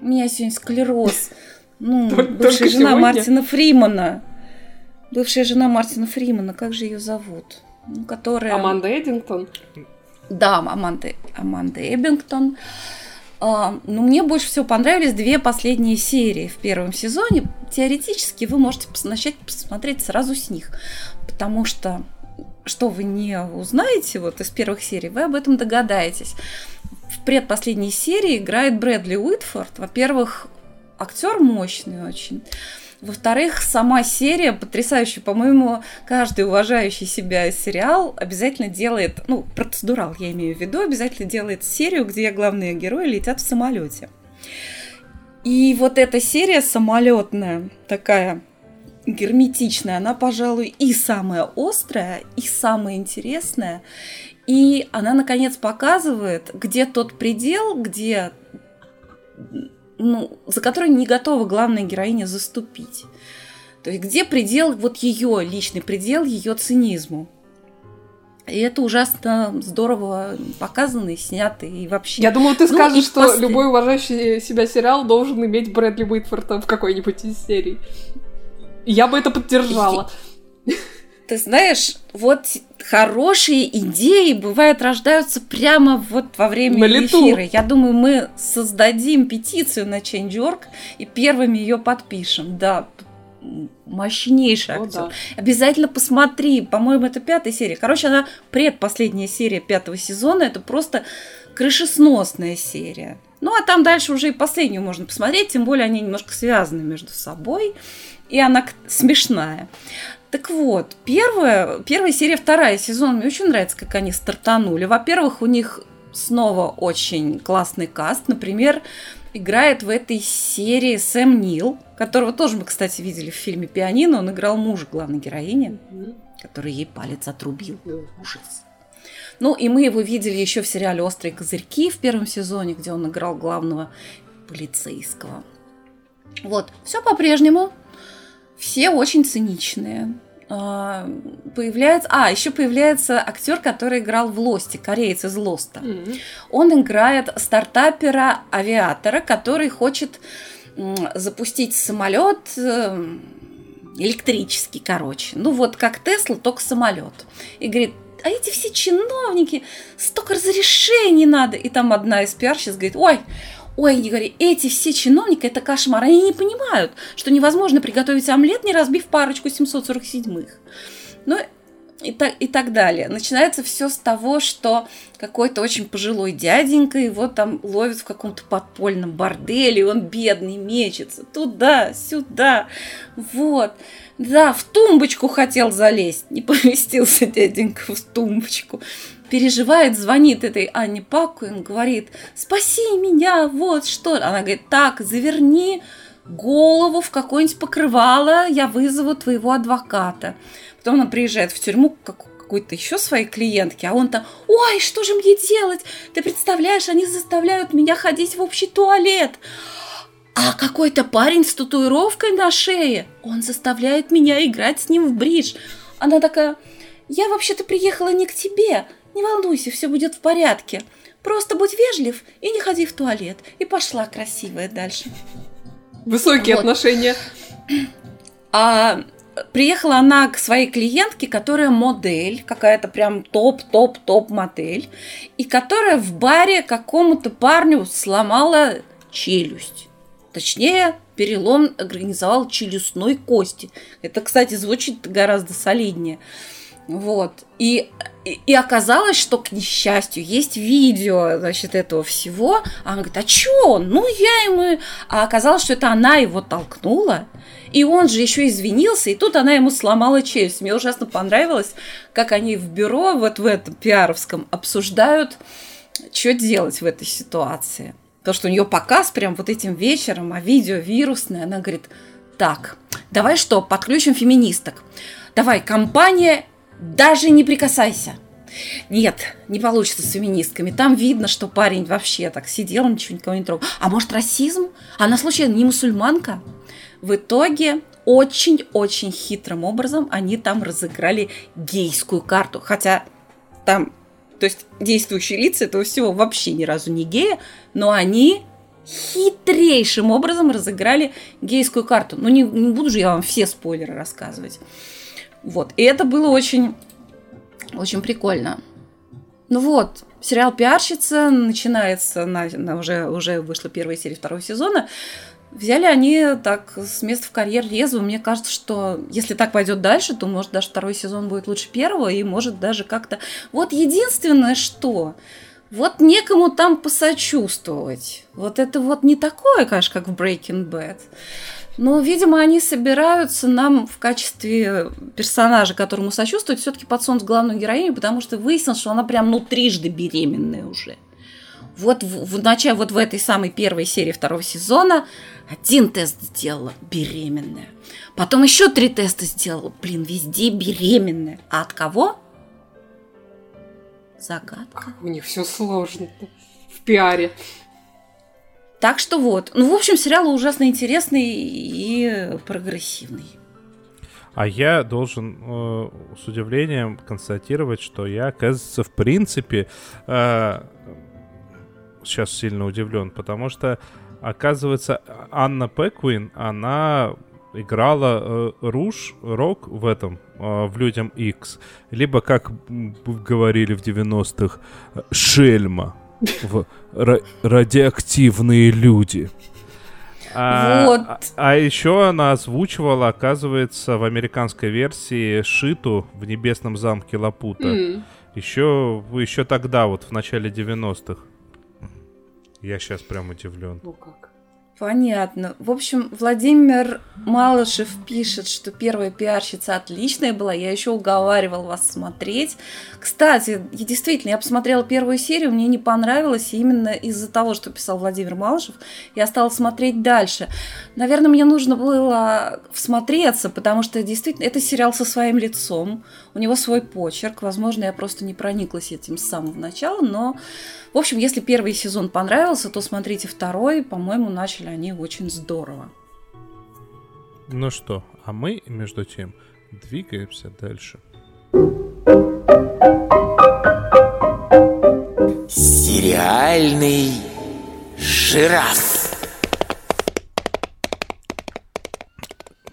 меня сегодня склероз. Ну, Только бывшая жена сегодня? Мартина Фримана. Бывшая жена Мартина Фримана, как же ее зовут? Ну, которая... Аманда Эдингтон? Да, Аманда, Аманда Эббингтон. А, но мне больше всего понравились две последние серии в первом сезоне. Теоретически вы можете начать посмотреть сразу с них, потому что что вы не узнаете вот из первых серий, вы об этом догадаетесь. В предпоследней серии играет Брэдли Уитфорд. Во-первых, актер мощный очень. Во-вторых, сама серия потрясающая. По-моему, каждый уважающий себя сериал обязательно делает, ну, процедурал я имею в виду, обязательно делает серию, где главные герои летят в самолете. И вот эта серия самолетная, такая герметичная, она, пожалуй, и самая острая, и самая интересная. И она, наконец, показывает, где тот предел, где ну, за который не готова главная героиня заступить. То есть где предел, вот ее личный предел, ее цинизму. И это ужасно здорово показано и снято, и вообще... Я думала, ты ну, скажешь, что после... любой уважающий себя сериал должен иметь Брэдли Уитфорда в какой-нибудь из серий. Я бы это поддержала. Ты знаешь, вот хорошие идеи бывают рождаются прямо вот во время на эфира. Я думаю, мы создадим петицию на Change.org и первыми ее подпишем. Да, мощнейший актер. да. Обязательно посмотри. По-моему, это пятая серия. Короче, она предпоследняя серия пятого сезона. Это просто крышесносная серия. Ну, а там дальше уже и последнюю можно посмотреть, тем более они немножко связаны между собой, и она смешная. Так вот, первая, первая серия, вторая сезон, мне очень нравится, как они стартанули. Во-первых, у них снова очень классный каст. Например, играет в этой серии Сэм Нил, которого тоже мы, кстати, видели в фильме «Пианино». Он играл мужа главной героини, который ей палец отрубил. Ужас. Ну, и мы его видели еще в сериале «Острые козырьки» в первом сезоне, где он играл главного полицейского. Вот, все по-прежнему. Все очень циничные. А, появляется, а еще появляется актер, который играл в Лосте, кореец из Лоста. Mm-hmm. Он играет стартапера, авиатора, который хочет запустить самолет э, электрический, короче. Ну вот как Тесла, только самолет. И говорит, а эти все чиновники, столько разрешений надо. И там одна из пиарщиц говорит, ой, ой, не говори, эти все чиновники, это кошмар. Они не понимают, что невозможно приготовить омлет, не разбив парочку 747-х. Ну, и так, и так далее. Начинается все с того, что какой-то очень пожилой дяденька его там ловит в каком-то подпольном борделе, и он бедный мечется туда, сюда, вот. Да, в тумбочку хотел залезть, не поместился дяденька в тумбочку переживает, звонит этой Анне Паку и говорит, спаси меня, вот что. Она говорит, так, заверни голову в какое-нибудь покрывало, я вызову твоего адвоката. Потом она приезжает в тюрьму как какой-то еще своей клиентки, а он-то, ой, что же мне делать? Ты представляешь, они заставляют меня ходить в общий туалет. А какой-то парень с татуировкой на шее, он заставляет меня играть с ним в бридж. Она такая, я вообще-то приехала не к тебе, не волнуйся, все будет в порядке. Просто будь вежлив и не ходи в туалет. И пошла красивая дальше. Высокие вот. отношения. [clears throat] А приехала она к своей клиентке, которая модель, какая-то прям топ-топ-топ модель, и которая в баре какому-то парню сломала челюсть. Точнее, перелом организовал челюстной кости. Это, кстати, звучит гораздо солиднее. Вот. И, и, и оказалось, что, к несчастью, есть видео, значит, этого всего. А она говорит, а чё он? Ну, я ему... А оказалось, что это она его толкнула. И он же еще извинился, и тут она ему сломала челюсть. Мне ужасно понравилось, как они в бюро, вот в этом пиаровском, обсуждают, что делать в этой ситуации. То, что у нее показ прям вот этим вечером, а видео вирусное, она говорит, так, давай что, подключим феминисток. Давай, компания даже не прикасайся. Нет, не получится с феминистками. Там видно, что парень вообще так сидел, ничего никого не трогал. А может расизм? Она случайно не мусульманка? В итоге очень-очень хитрым образом они там разыграли гейскую карту. Хотя там, то есть действующие лица этого всего вообще ни разу не гея, но они хитрейшим образом разыграли гейскую карту. Ну, не, не буду же я вам все спойлеры рассказывать. Вот. И это было очень, очень прикольно. Ну вот, сериал «Пиарщица» начинается, на, на, уже, уже вышла первая серия второго сезона. Взяли они так с места в карьер резво. Мне кажется, что если так пойдет дальше, то, может, даже второй сезон будет лучше первого, и может даже как-то... Вот единственное, что... Вот некому там посочувствовать. Вот это вот не такое, конечно, как в Breaking Bad. Но, видимо, они собираются нам в качестве персонажа, которому сочувствовать, все-таки подсунуть главную героиню, потому что выяснилось, что она прям ну трижды беременная уже. Вот в, в начале, вот в этой самой первой серии второго сезона один тест сделала беременная. Потом еще три теста сделала. Блин, везде беременная. А от кого? Загадка. У них все сложно в пиаре. Так что вот. Ну, в общем, сериал ужасно интересный и прогрессивный. А я должен э, с удивлением констатировать, что я, оказывается, в принципе, э, сейчас сильно удивлен, потому что, оказывается, Анна Пеквин, она играла э, Руш Рок в этом, э, в Людям X, либо, как говорили в 90-х, Шельма в радиоактивные люди. А, вот. а, а еще она озвучивала, оказывается, в американской версии Шиту в небесном замке Лапута. Mm. Еще, еще тогда, вот в начале 90-х. Я сейчас прям удивлен. Ну как? Понятно. В общем, Владимир Малышев пишет, что первая пиарщица отличная была. Я еще уговаривал вас смотреть. Кстати, я действительно, я посмотрела первую серию, мне не понравилось. И именно из-за того, что писал Владимир Малышев, я стала смотреть дальше. Наверное, мне нужно было всмотреться, потому что действительно это сериал со своим лицом. У него свой почерк. Возможно, я просто не прониклась этим с самого начала, но в общем, если первый сезон понравился, то смотрите второй. По-моему, начали они очень здорово. Ну что, а мы, между тем, двигаемся дальше. Сериальный жираф.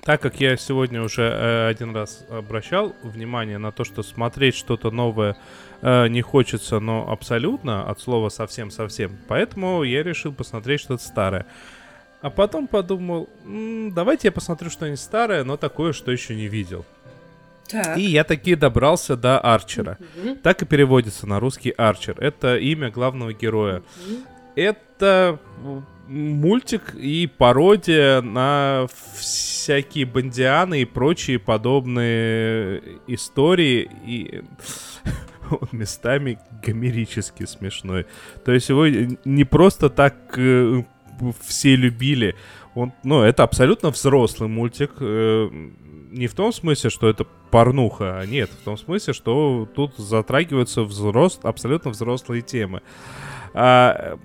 Так как я сегодня уже э, один раз обращал внимание на то, что смотреть что-то новое э, не хочется, но абсолютно, от слова совсем-совсем, поэтому я решил посмотреть что-то старое. А потом подумал, м-м, давайте я посмотрю что-нибудь старое, но такое, что еще не видел. Так. И я таки добрался до Арчера. mm Так и переводится на русский Арчер. Это имя главного героя. mm Это мультик и пародия на всякие бандианы и прочие подобные истории. И [laughs] он местами гомерически смешной. То есть его не просто так э, все любили. Он, ну, это абсолютно взрослый мультик. Э, не в том смысле, что это порнуха, а нет, в том смысле, что тут затрагиваются взрос, абсолютно взрослые темы. А,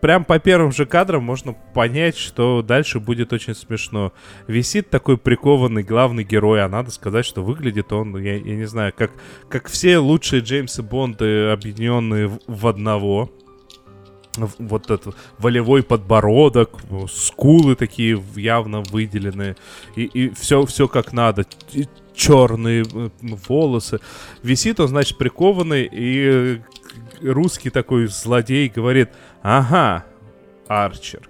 прям по первым же кадрам можно понять, что дальше будет очень смешно. Висит такой прикованный главный герой, а надо сказать, что выглядит он, я, я не знаю, как, как все лучшие Джеймсы Бонды, объединенные в, в одного. Вот этот волевой подбородок, скулы такие явно выделенные, и, и все, все как надо, черные э, волосы. Висит он, значит, прикованный, и русский такой злодей говорит, ага, Арчер,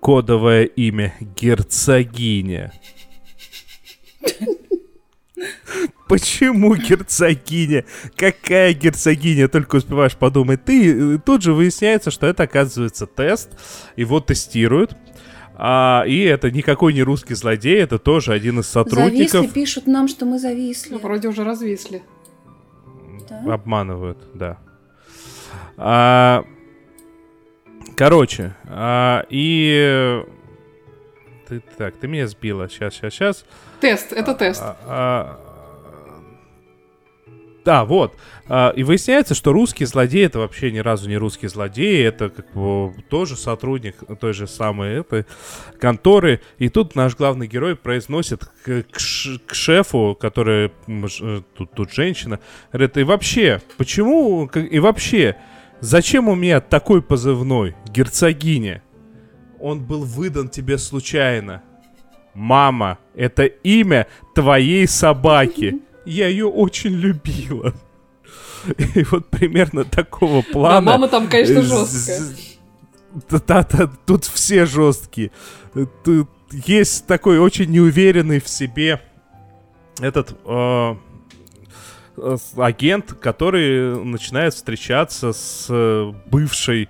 кодовое имя герцогиня. Почему герцогиня? Какая герцогиня? Только успеваешь подумать. Ты э, тут же выясняется, что это оказывается тест. Его тестируют. А, и это никакой не русский злодей, это тоже один из сотрудников. Зависли, пишут нам, что мы зависли. Ну, вроде уже развисли. Да? Обманывают, да. А, короче, а, и... Ты, так, ты меня сбила. Сейчас, сейчас, сейчас. Тест, это тест. А, а, да, вот. А, и выясняется, что русский злодей это вообще ни разу не русский злодей, это как бы тоже сотрудник той же самой этой конторы. И тут наш главный герой произносит к, к шефу, который э, тут, тут женщина, говорит, и вообще, почему, и вообще, зачем у меня такой позывной, герцогиня? Он был выдан тебе случайно. Мама, это имя твоей собаки. [laughs] Я ее очень любила. И вот примерно такого Да, плана. мама там, конечно, жесткая. Да-да, тут все жесткие. Тут есть такой очень неуверенный в себе этот э, агент, который начинает встречаться с э, бывшей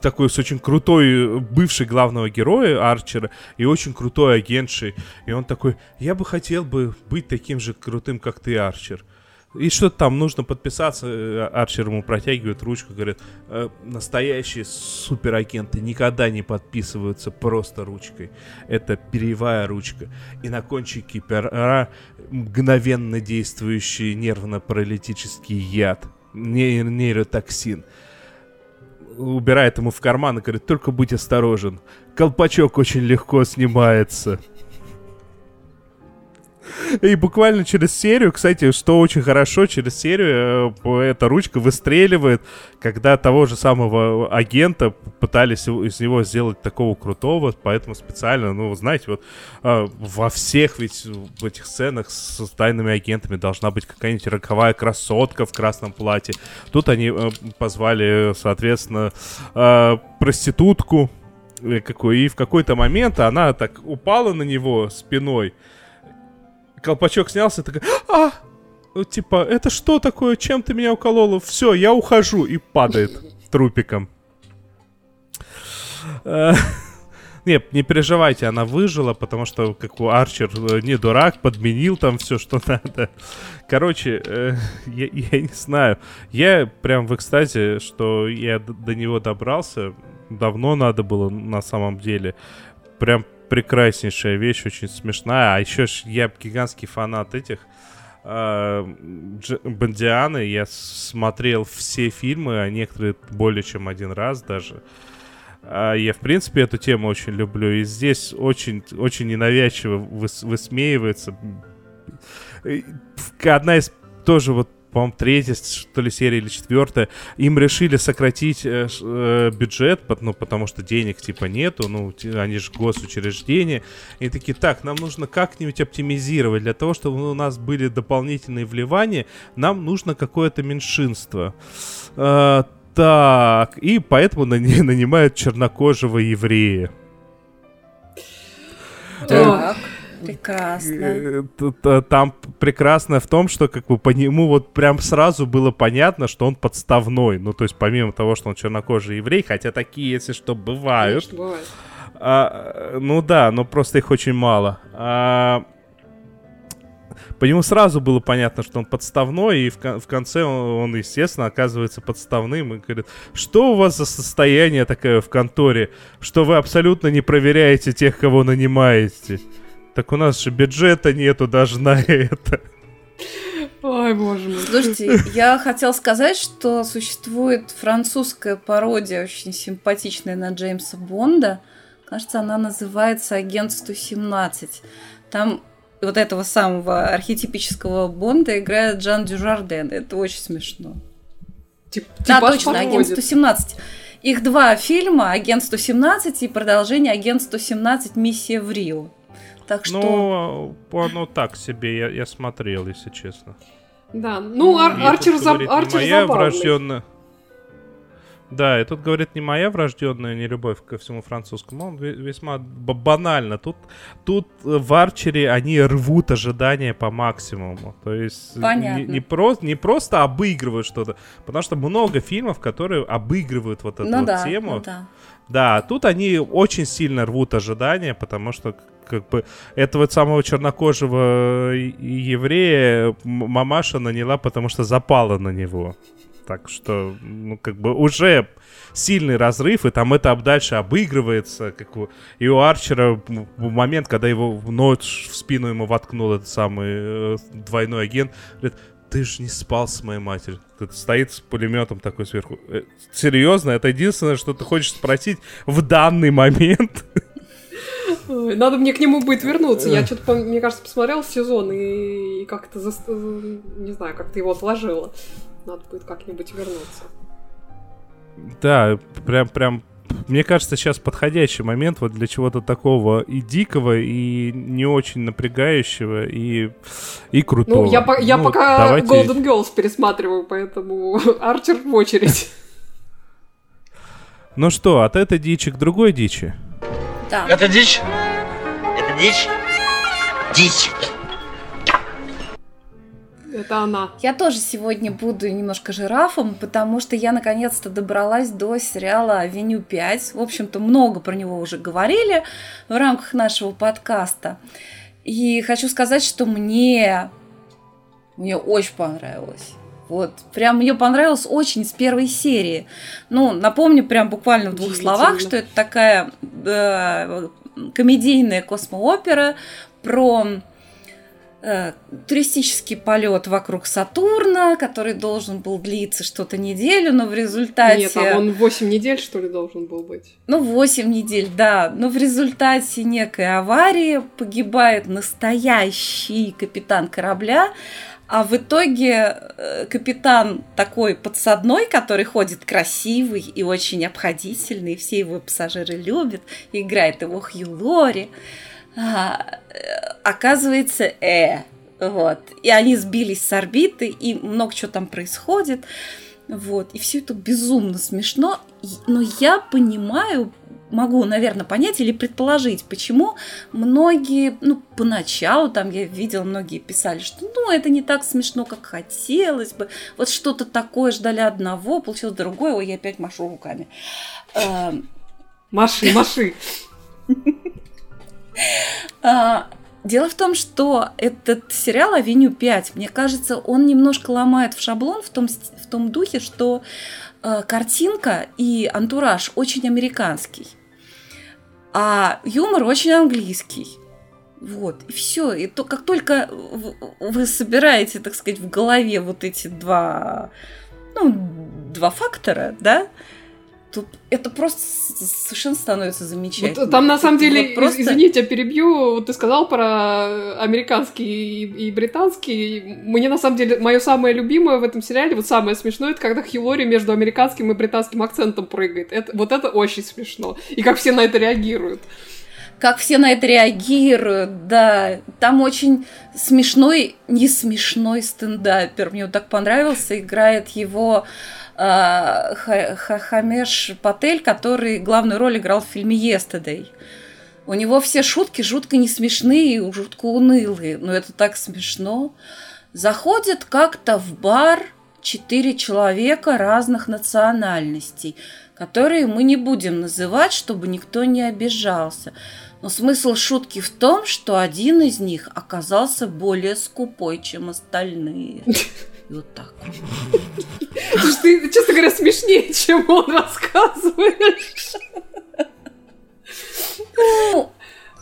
такой с очень крутой э, бывшей главного героя Арчера и очень крутой агентшей. И он такой, я бы хотел бы быть таким же крутым, как ты, Арчер. И что-то там нужно подписаться. э, Арчер ему протягивает ручку, говорит, «Э, настоящие суперагенты никогда не подписываются просто ручкой. Это перьевая ручка. И на кончике пера мгновенно действующий нервно-паралитический яд. Не- нейротоксин. Убирает ему в карман и говорит, только будь осторожен. Колпачок очень легко снимается. И буквально через серию, кстати, что очень хорошо, через серию э, эта ручка выстреливает, когда того же самого агента пытались из него сделать такого крутого, поэтому специально, ну, знаете, вот э, во всех ведь в этих сценах с тайными агентами должна быть какая-нибудь роковая красотка в красном платье. Тут они э, позвали, соответственно, проститутку, какой, и в какой-то момент она так упала на него спиной, колпачок снялся, такой, а, ну, типа, это что такое, чем ты меня уколола? Все, я ухожу, и падает трупиком. Э, [laughs] Нет, не переживайте, она выжила, потому что как у Арчер э, не дурак, подменил там все, что надо. Короче, э, я, я не знаю. Я прям в экстазе, что я до него добрался. Давно надо было на самом деле. Прям прекраснейшая вещь, очень смешная. А еще ж я гигантский фанат этих э, Бондианы. Я смотрел все фильмы, а некоторые более чем один раз даже. А я, в принципе, эту тему очень люблю. И здесь очень, очень ненавязчиво выс- высмеивается. Одна из тоже вот по-моему, третья, что ли, серия или четвертая, им решили сократить э, э, бюджет, ну, потому что денег, типа, нету, ну, они же госучреждения, и такие, так, нам нужно как-нибудь оптимизировать, для того, чтобы у нас были дополнительные вливания, нам нужно какое-то меньшинство. Э, так, и поэтому нани- нанимают чернокожего еврея. Так, прекрасно. Э, Там прекрасно в том, что как бы по нему вот прям сразу было понятно, что он подставной. Ну, то есть помимо того, что он чернокожий еврей, хотя такие, если что, бывают. Конечно, бывает. А, ну да, но просто их очень мало. А, по нему сразу было понятно, что он подставной, и в, кон- в конце он, он, естественно, оказывается подставным и говорит, что у вас за состояние такое в конторе, что вы абсолютно не проверяете тех, кого нанимаете. Так у нас же бюджета нету даже на это. Ой, боже мой. Слушайте, я хотела сказать, что существует французская пародия, очень симпатичная на Джеймса Бонда. Кажется, она называется «Агент 117». Там вот этого самого архетипического Бонда играет Жан Дюжарден. Это очень смешно. Тип- Да, типаж точно, агент подходит. 117. Их два фильма «Агент 117» и продолжение «Агент 117. Миссия в Рио». Так что... Ну, оно так себе, я, я смотрел, если честно. Да, ну, Ар- И Арчер, за... говорит, не Арчер моя забавный. врожденная... Да, и тут говорит не моя врожденная нелюбовь ко всему французскому, он ве- весьма б- банально. Тут, тут в Арчере они рвут ожидания по максимуму. То есть не, Понятно. не, про- не просто обыгрывают что-то, потому что много фильмов, которые обыгрывают вот эту ну вот да, тему. ну да. Да, тут они очень сильно рвут ожидания, потому что как бы этого самого чернокожего и еврея мамаша наняла, потому что запала на него. Так что, ну, как бы уже сильный разрыв, и там это дальше обыгрывается. Как у, и у Арчера момент, когда его в ночь в спину ему воткнул этот самый э, двойной агент, говорит, ты же не спал с моей матерью. Тут стоит с пулеметом такой сверху. Э, Серьезно, это единственное, что ты хочешь спросить в данный момент. [laughs] Надо мне к нему будет вернуться. Я что-то, мне кажется, посмотрел сезон и, как-то, э, не знаю, как-то его отложила. Надо будет как-нибудь вернуться. Да, прям, прям, мне кажется, сейчас подходящий момент вот для чего-то такого и дикого, и не очень напрягающего, и, и крутого. Ну, я, по- я Ну, пока давайте- Golden Girls пересматриваю, поэтому [laughs] Арчер в очередь. Ну что, от этой дичи к другой дичи. Да. Это дичь? Это дичь? Дичь. Это она. Я тоже сегодня буду немножко жирафом, потому что я наконец-то добралась до сериала «Авеню 5». В общем-то, много про него уже говорили в рамках нашего подкаста. И хочу сказать, что мне, мне очень понравилось. Вот, прям мне понравилось очень с первой серии. Ну, напомню прям буквально в двух словах, что это такая э, комедийная космоопера про э, туристический полет вокруг Сатурна, который должен был длиться что-то неделю, но в результате... Нет, а он 8 недель, что ли, должен был быть? Ну, 8 недель, да. Но в результате некой аварии погибает настоящий капитан корабля, а в итоге э, капитан такой подсадной, который ходит красивый и очень обходительный, и все его пассажиры любят, играет его Хью Лори, а, э, оказывается, э, вот. И они сбились с орбиты, и много чего там происходит. Вот. И все это безумно смешно. Но я понимаю, могу, наверное, понять или предположить, почему многие, ну, поначалу там я видела, многие писали, что, ну, это не так смешно, как хотелось бы. Вот что-то такое ждали одного, получилось другое, ой, я опять машу руками. Эм, Маши, [laughs] маши. А, Дело в том, что этот сериал «Авеню 5», мне кажется, он немножко ломает в шаблон в том, в том духе, что э, картинка и антураж очень американский, а юмор очень английский. Вот, и все. И то, как только вы собираете, так сказать, в голове вот эти два, ну, два фактора, да, то это просто совершенно становится замечательно. Вот там на самом Вот деле, просто- из- извините, я перебью, вот ты сказал про американский и, и британский. Мне на самом деле, мое самое любимое в этом сериале, вот самое смешное, это когда Хью Лори между американским и британским акцентом прыгает. Это, вот это очень смешно. И как все на это реагируют. как все на это реагируют, да. Там очень смешной, не смешной стендапер. Мне вот так понравился. Играет его Хамеш Патель, который главную роль играл в фильме «Yesterday». У него все шутки жутко не смешные, жутко унылые, но это так смешно. Заходят как-то в бар четыре человека разных национальностей, которые мы не будем называть, чтобы никто не обижался. Но смысл шутки в том, что один из них оказался более скупой, чем остальные. [laughs] И вот так. Ты, честно говоря, смешнее, чем он рассказываешь. Ну,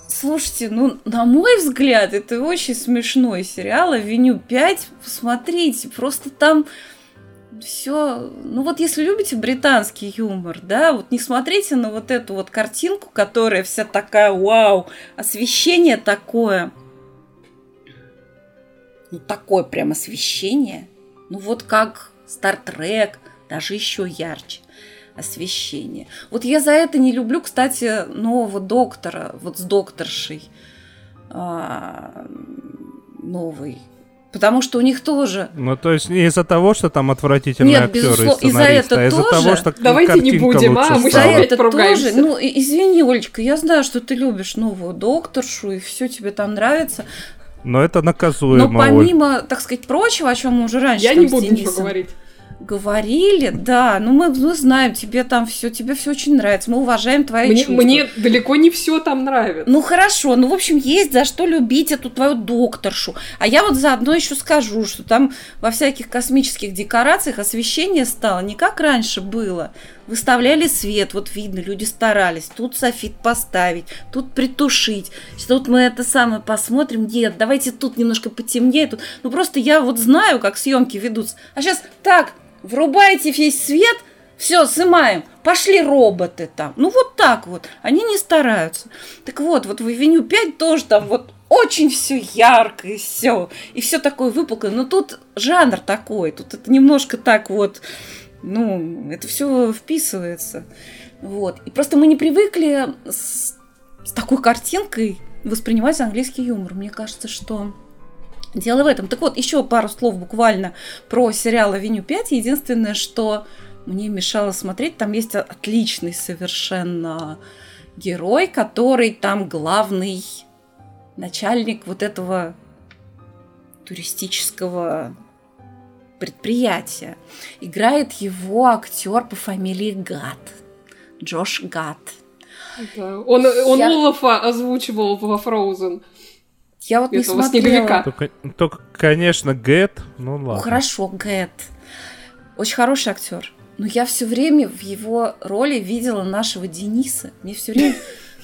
слушайте, ну, на мой взгляд, это очень смешной сериал «Авеню 5». Посмотрите, просто там все... Ну вот если любите британский юмор, да, вот не смотрите на вот эту вот картинку, которая вся такая вау, освещение такое. Ну, такое прям освещение. Ну, вот как Стартрек, даже еще ярче. освещение. Вот я за это не люблю, кстати, нового доктора, вот с докторшей а, новый. Потому что у них тоже... Ну, то есть не из-за того, что там отвратительные Нет, актеры безусловно, и из-за этого а из-за тоже. того, что Давайте не будем, лучше а, мы За это поругаемся. тоже, ну, извини, Олечка, я знаю, что ты любишь новую докторшу, и все тебе там нравится. Но это наказуемо, Но Оль. помимо, так сказать, прочего, о чем мы уже раньше Я там не буду ничего говорить. говорили, да, ну мы, мы знаем, тебе там все, тебе все очень нравится, мы уважаем твои Мне, чувства. мне далеко не все там нравится. Ну хорошо, ну в общем есть за что любить эту твою докторшу. А я вот заодно еще скажу, что там во всяких космических декорациях освещение стало не как раньше было. Выставляли свет, вот видно, люди старались. Тут софит поставить, тут притушить. Тут мы это самое посмотрим. Нет, давайте тут немножко потемнее. Тут... Ну просто я вот знаю, как съемки ведутся. А сейчас так, врубайте весь свет, все, снимаем. Пошли роботы там. Ну вот так вот. Они не стараются. Так вот, вот в Авеню 5 тоже там вот очень все ярко и все. И все такое выпуклое. Но тут жанр такой. Тут это немножко так вот, ну, это все вписывается. Вот. И просто мы не привыкли с, с такой картинкой воспринимать английский юмор. Мне кажется, что дело в этом. Так вот, еще пару слов буквально про сериал «Авеню 5». Единственное, что мне мешало смотреть, там есть отличный совершенно герой, который там главный начальник вот этого туристического предприятия. Играет его актер по фамилии Гат. Джош Гат. Да. Он, он Я- Олафа озвучивал во Frozen. Я вот не Этого смотрела. снеговика. Только, только, конечно, Гэт, ну Ну, ладно. хорошо, Гэт. Очень хороший актер. Но я все время в его роли видела нашего Дениса. Мне все время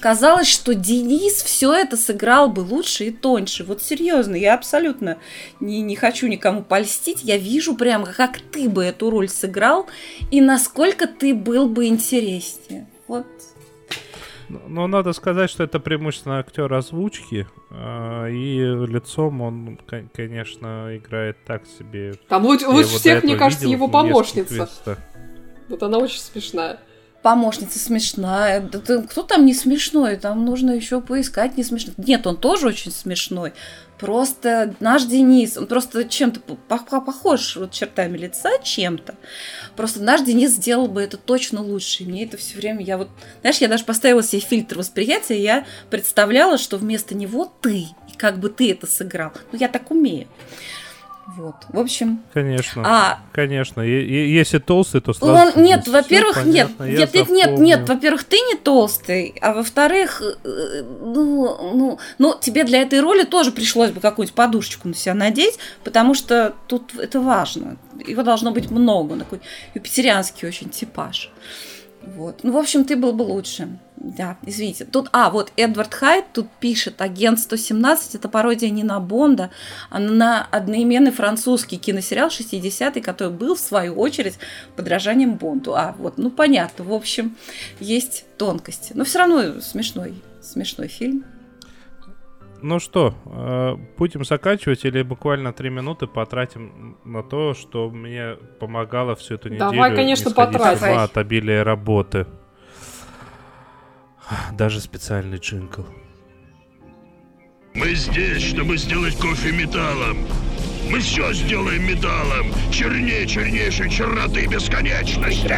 казалось, что Денис все это сыграл бы лучше и тоньше. Вот серьезно, я абсолютно не, не хочу никому польстить. Я вижу прямо, как ты бы эту роль сыграл и насколько ты был бы интереснее. Вот. Но но надо сказать, что это преимущественно актер озвучки, а, и лицом он, кон- конечно, играет так себе. Там лучше, лучше всех, мне кажется, видел его помощница. Вот она очень смешная. Помощница смешная. Да ты- кто там не смешной? Там нужно еще поискать не смешной. Нет, он тоже очень смешной. Просто наш Денис, он просто чем-то по- по- похож вот чертами лица чем-то. Просто наш Денис сделал бы это точно лучше. И мне это все время, я вот, знаешь, я даже поставила себе фильтр восприятия, я представляла, что вместо него ты, и как бы ты это сыграл. Ну, я так умею. Вот. В общем, Конечно, а конечно. Е- е- если толстый, то сразу... он, нет, во-первых, нет, нет, нет, нет, нет, во-первых, ты не толстый, а во-вторых, э, ну, ну, ну, тебе для этой роли тоже пришлось бы какую-нибудь подушечку на себя надеть, потому что тут это важно. Его должно быть много, такой юпитерианский очень типаж. Вот. Ну, в общем, ты был бы лучше. Да, извините. Тут, а, вот Эдвард Хайт тут пишет, агент 117, это пародия не на Бонда, а на одноименный французский киносериал 60-й, который был, в свою очередь, подражанием Бонду. А, вот, ну, понятно. В общем, есть тонкости. Но все равно смешной, смешной фильм. Ну что, э, будем заканчивать или буквально три минуты потратим на то, что мне помогало всю эту неделю Давай, конечно, не потратим. от обилия работы. Даже специальный джингл. Мы здесь, чтобы сделать кофе металлом. Мы все сделаем металлом. Чернее чернейшей черноты бесконечности.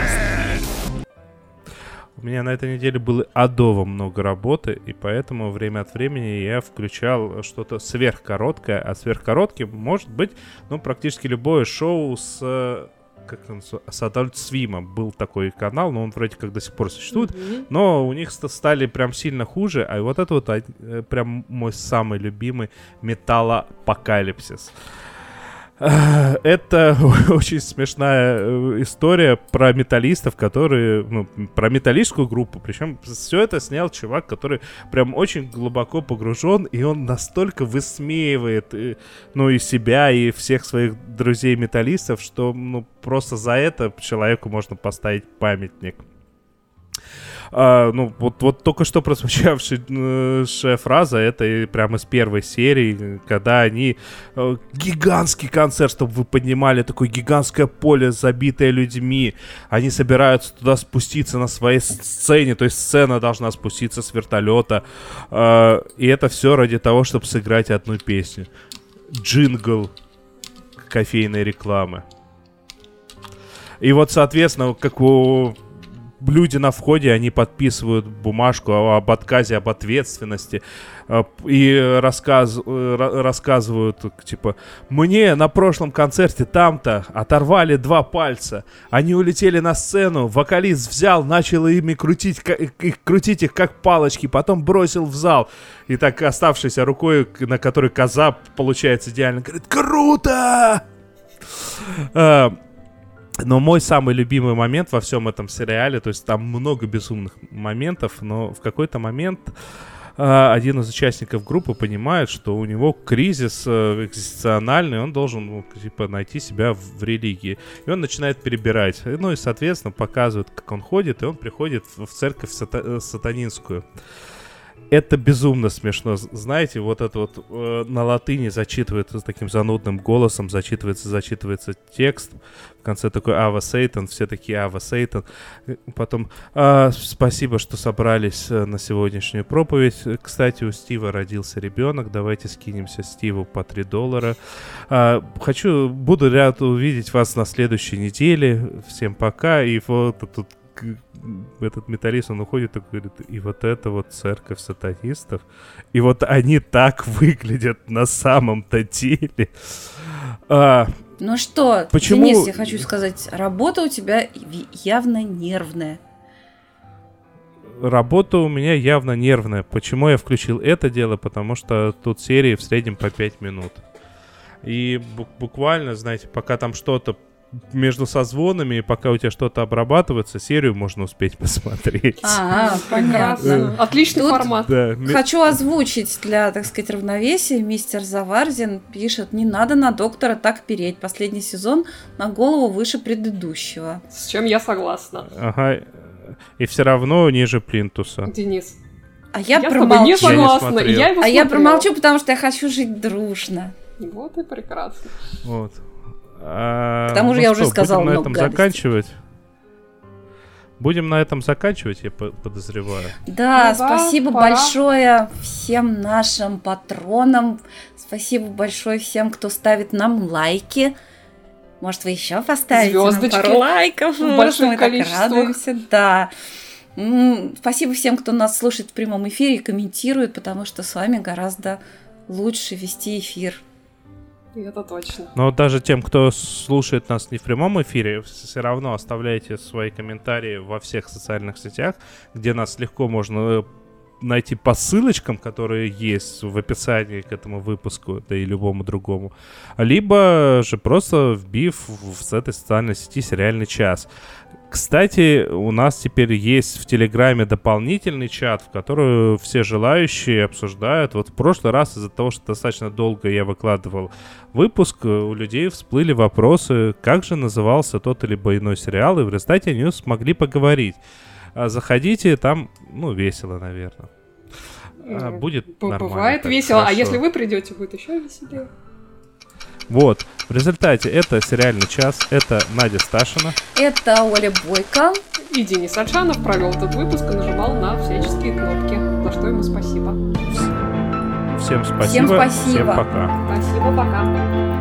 У меня на этой неделе было адово много работы, и поэтому время от времени я включал что-то сверхкороткое, а сверхкоротким может быть, ну, практически любое шоу с э, как он, с Adult Swim был такой канал, но он вроде как до сих пор существует, Мгм. но у них ста- стали прям сильно хуже, а вот это вот э, прям мой самый любимый металлопокалипсис. Э, [laughs] Это [laughs] очень смешная э, история про металлистов, которые, ну, про металлическую группу. Причем все это снял чувак, который прям очень глубоко погружен, и он настолько высмеивает, э, ну, и себя, и всех своих друзей-металлистов, что, ну, просто за это человеку можно поставить памятник. А, ну, вот, вот только что прозвучавшая фраза, это и прямо из первой серии, когда они... э, Гигантский концерт, чтобы вы понимали, такое гигантское поле, забитое людьми. Они собираются туда спуститься на своей сцене, то есть сцена должна спуститься с вертолета. А, И это все ради того, чтобы сыграть одну песню. Джингл кофейной рекламы. И вот, соответственно, как у люди на входе, они подписывают бумажку об отказе, об ответственности э, и рассказ, э, ра- рассказывают, типа, мне на прошлом концерте там-то оторвали два пальца, они улетели на сцену, вокалист взял, начал ими крутить, их, крутить их как палочки, потом бросил в зал, и так оставшейся рукой, на которой коза получается идеально, говорит, круто! Но мой самый любимый момент во всем этом сериале, то есть там много безумных моментов, но в какой-то момент а, один из участников группы понимает, что у него кризис э, экзистенциальный, он должен ну, типа найти себя в, религии. И он начинает перебирать. Ну и, соответственно, показывает, как он ходит, и он приходит в в церковь сата- э, сатанинскую. Это безумно смешно. Знаете, вот это вот э, на латыни зачитывается с таким занудным голосом, зачитывается, зачитывается текст. В конце такой Ава Сейтан, все такие Ава Сейтан. Э, Потом «А, спасибо, что собрались э, на сегодняшнюю проповедь. Э, Кстати, у Стива родился ребенок. Давайте скинемся Стиву по 3 доллара. А, хочу, буду рад увидеть вас на следующей неделе. Всем пока. И вот тут этот металлист, он уходит и говорит, и вот это вот церковь сатанистов, и вот они так выглядят на самом-то деле. А, Ну что, Почему- Денис, я хочу сказать, работа у тебя явно нервная. работа у меня явно нервная. Почему я включил это дело? Потому что тут серии в среднем по 5 минут. И бу- буквально, знаете, пока там что-то между созвонами, пока у тебя что-то обрабатывается, серию можно успеть [laughs] посмотреть. А, понятно. Прекрасно. Отличный Тут- формат. Хочу озвучить для, так сказать, равновесия. Мистер Заварзин пишет, не надо на доктора так переть. Последний сезон на голову выше предыдущего. С чем я согласна. Ага. И все равно ниже плинтуса. Денис. А я, Я, не промолчу. Я не согласна. смотрел. и я его а я промолчу, потому что я хочу жить дружно. Вот и прекрасно. Вот. А, К тому же ну я уже что, сказала будем на много этом гадостей. заканчивать. Будем на этом заканчивать, я по- подозреваю. Да, Ну спасибо пора. большое всем нашим патронам. Спасибо большое всем, кто ставит нам лайки. Может, вы еще поставите нам Звездочки пару лайков? в больших мы так радуемся. Да. Спасибо всем, кто нас слушает в прямом эфире и комментирует, потому что с вами гораздо лучше вести эфир. Это точно. Но даже тем, кто слушает нас не в прямом эфире, все равно оставляйте свои комментарии во всех социальных сетях, где нас легко можно э, найти по ссылочкам, которые есть в описании к этому выпуску, да и любому другому. Либо же просто вбив в с этой социальной сети сериальный час. Кстати, у нас теперь есть в Телеграме дополнительный чат, в который все желающие обсуждают. Вот в прошлый раз из-за того, что достаточно долго я выкладывал выпуск, э, у людей всплыли вопросы, как же назывался тот или иной сериал, и в результате они смогли поговорить. А заходите, там, ну, весело, наверное. А, М, будет нормально. Бывает так, весело, а хорошо. если вы придете, будет еще веселее. Вот. В результате это сериальный час, это Надя Сташина. Это Оля Бойко. И Денис Альшанов провел этот выпуск и нажимал на всяческие кнопки, за что ему спасибо. Всем спасибо. Всем спасибо. Всем пока. Спасибо, пока.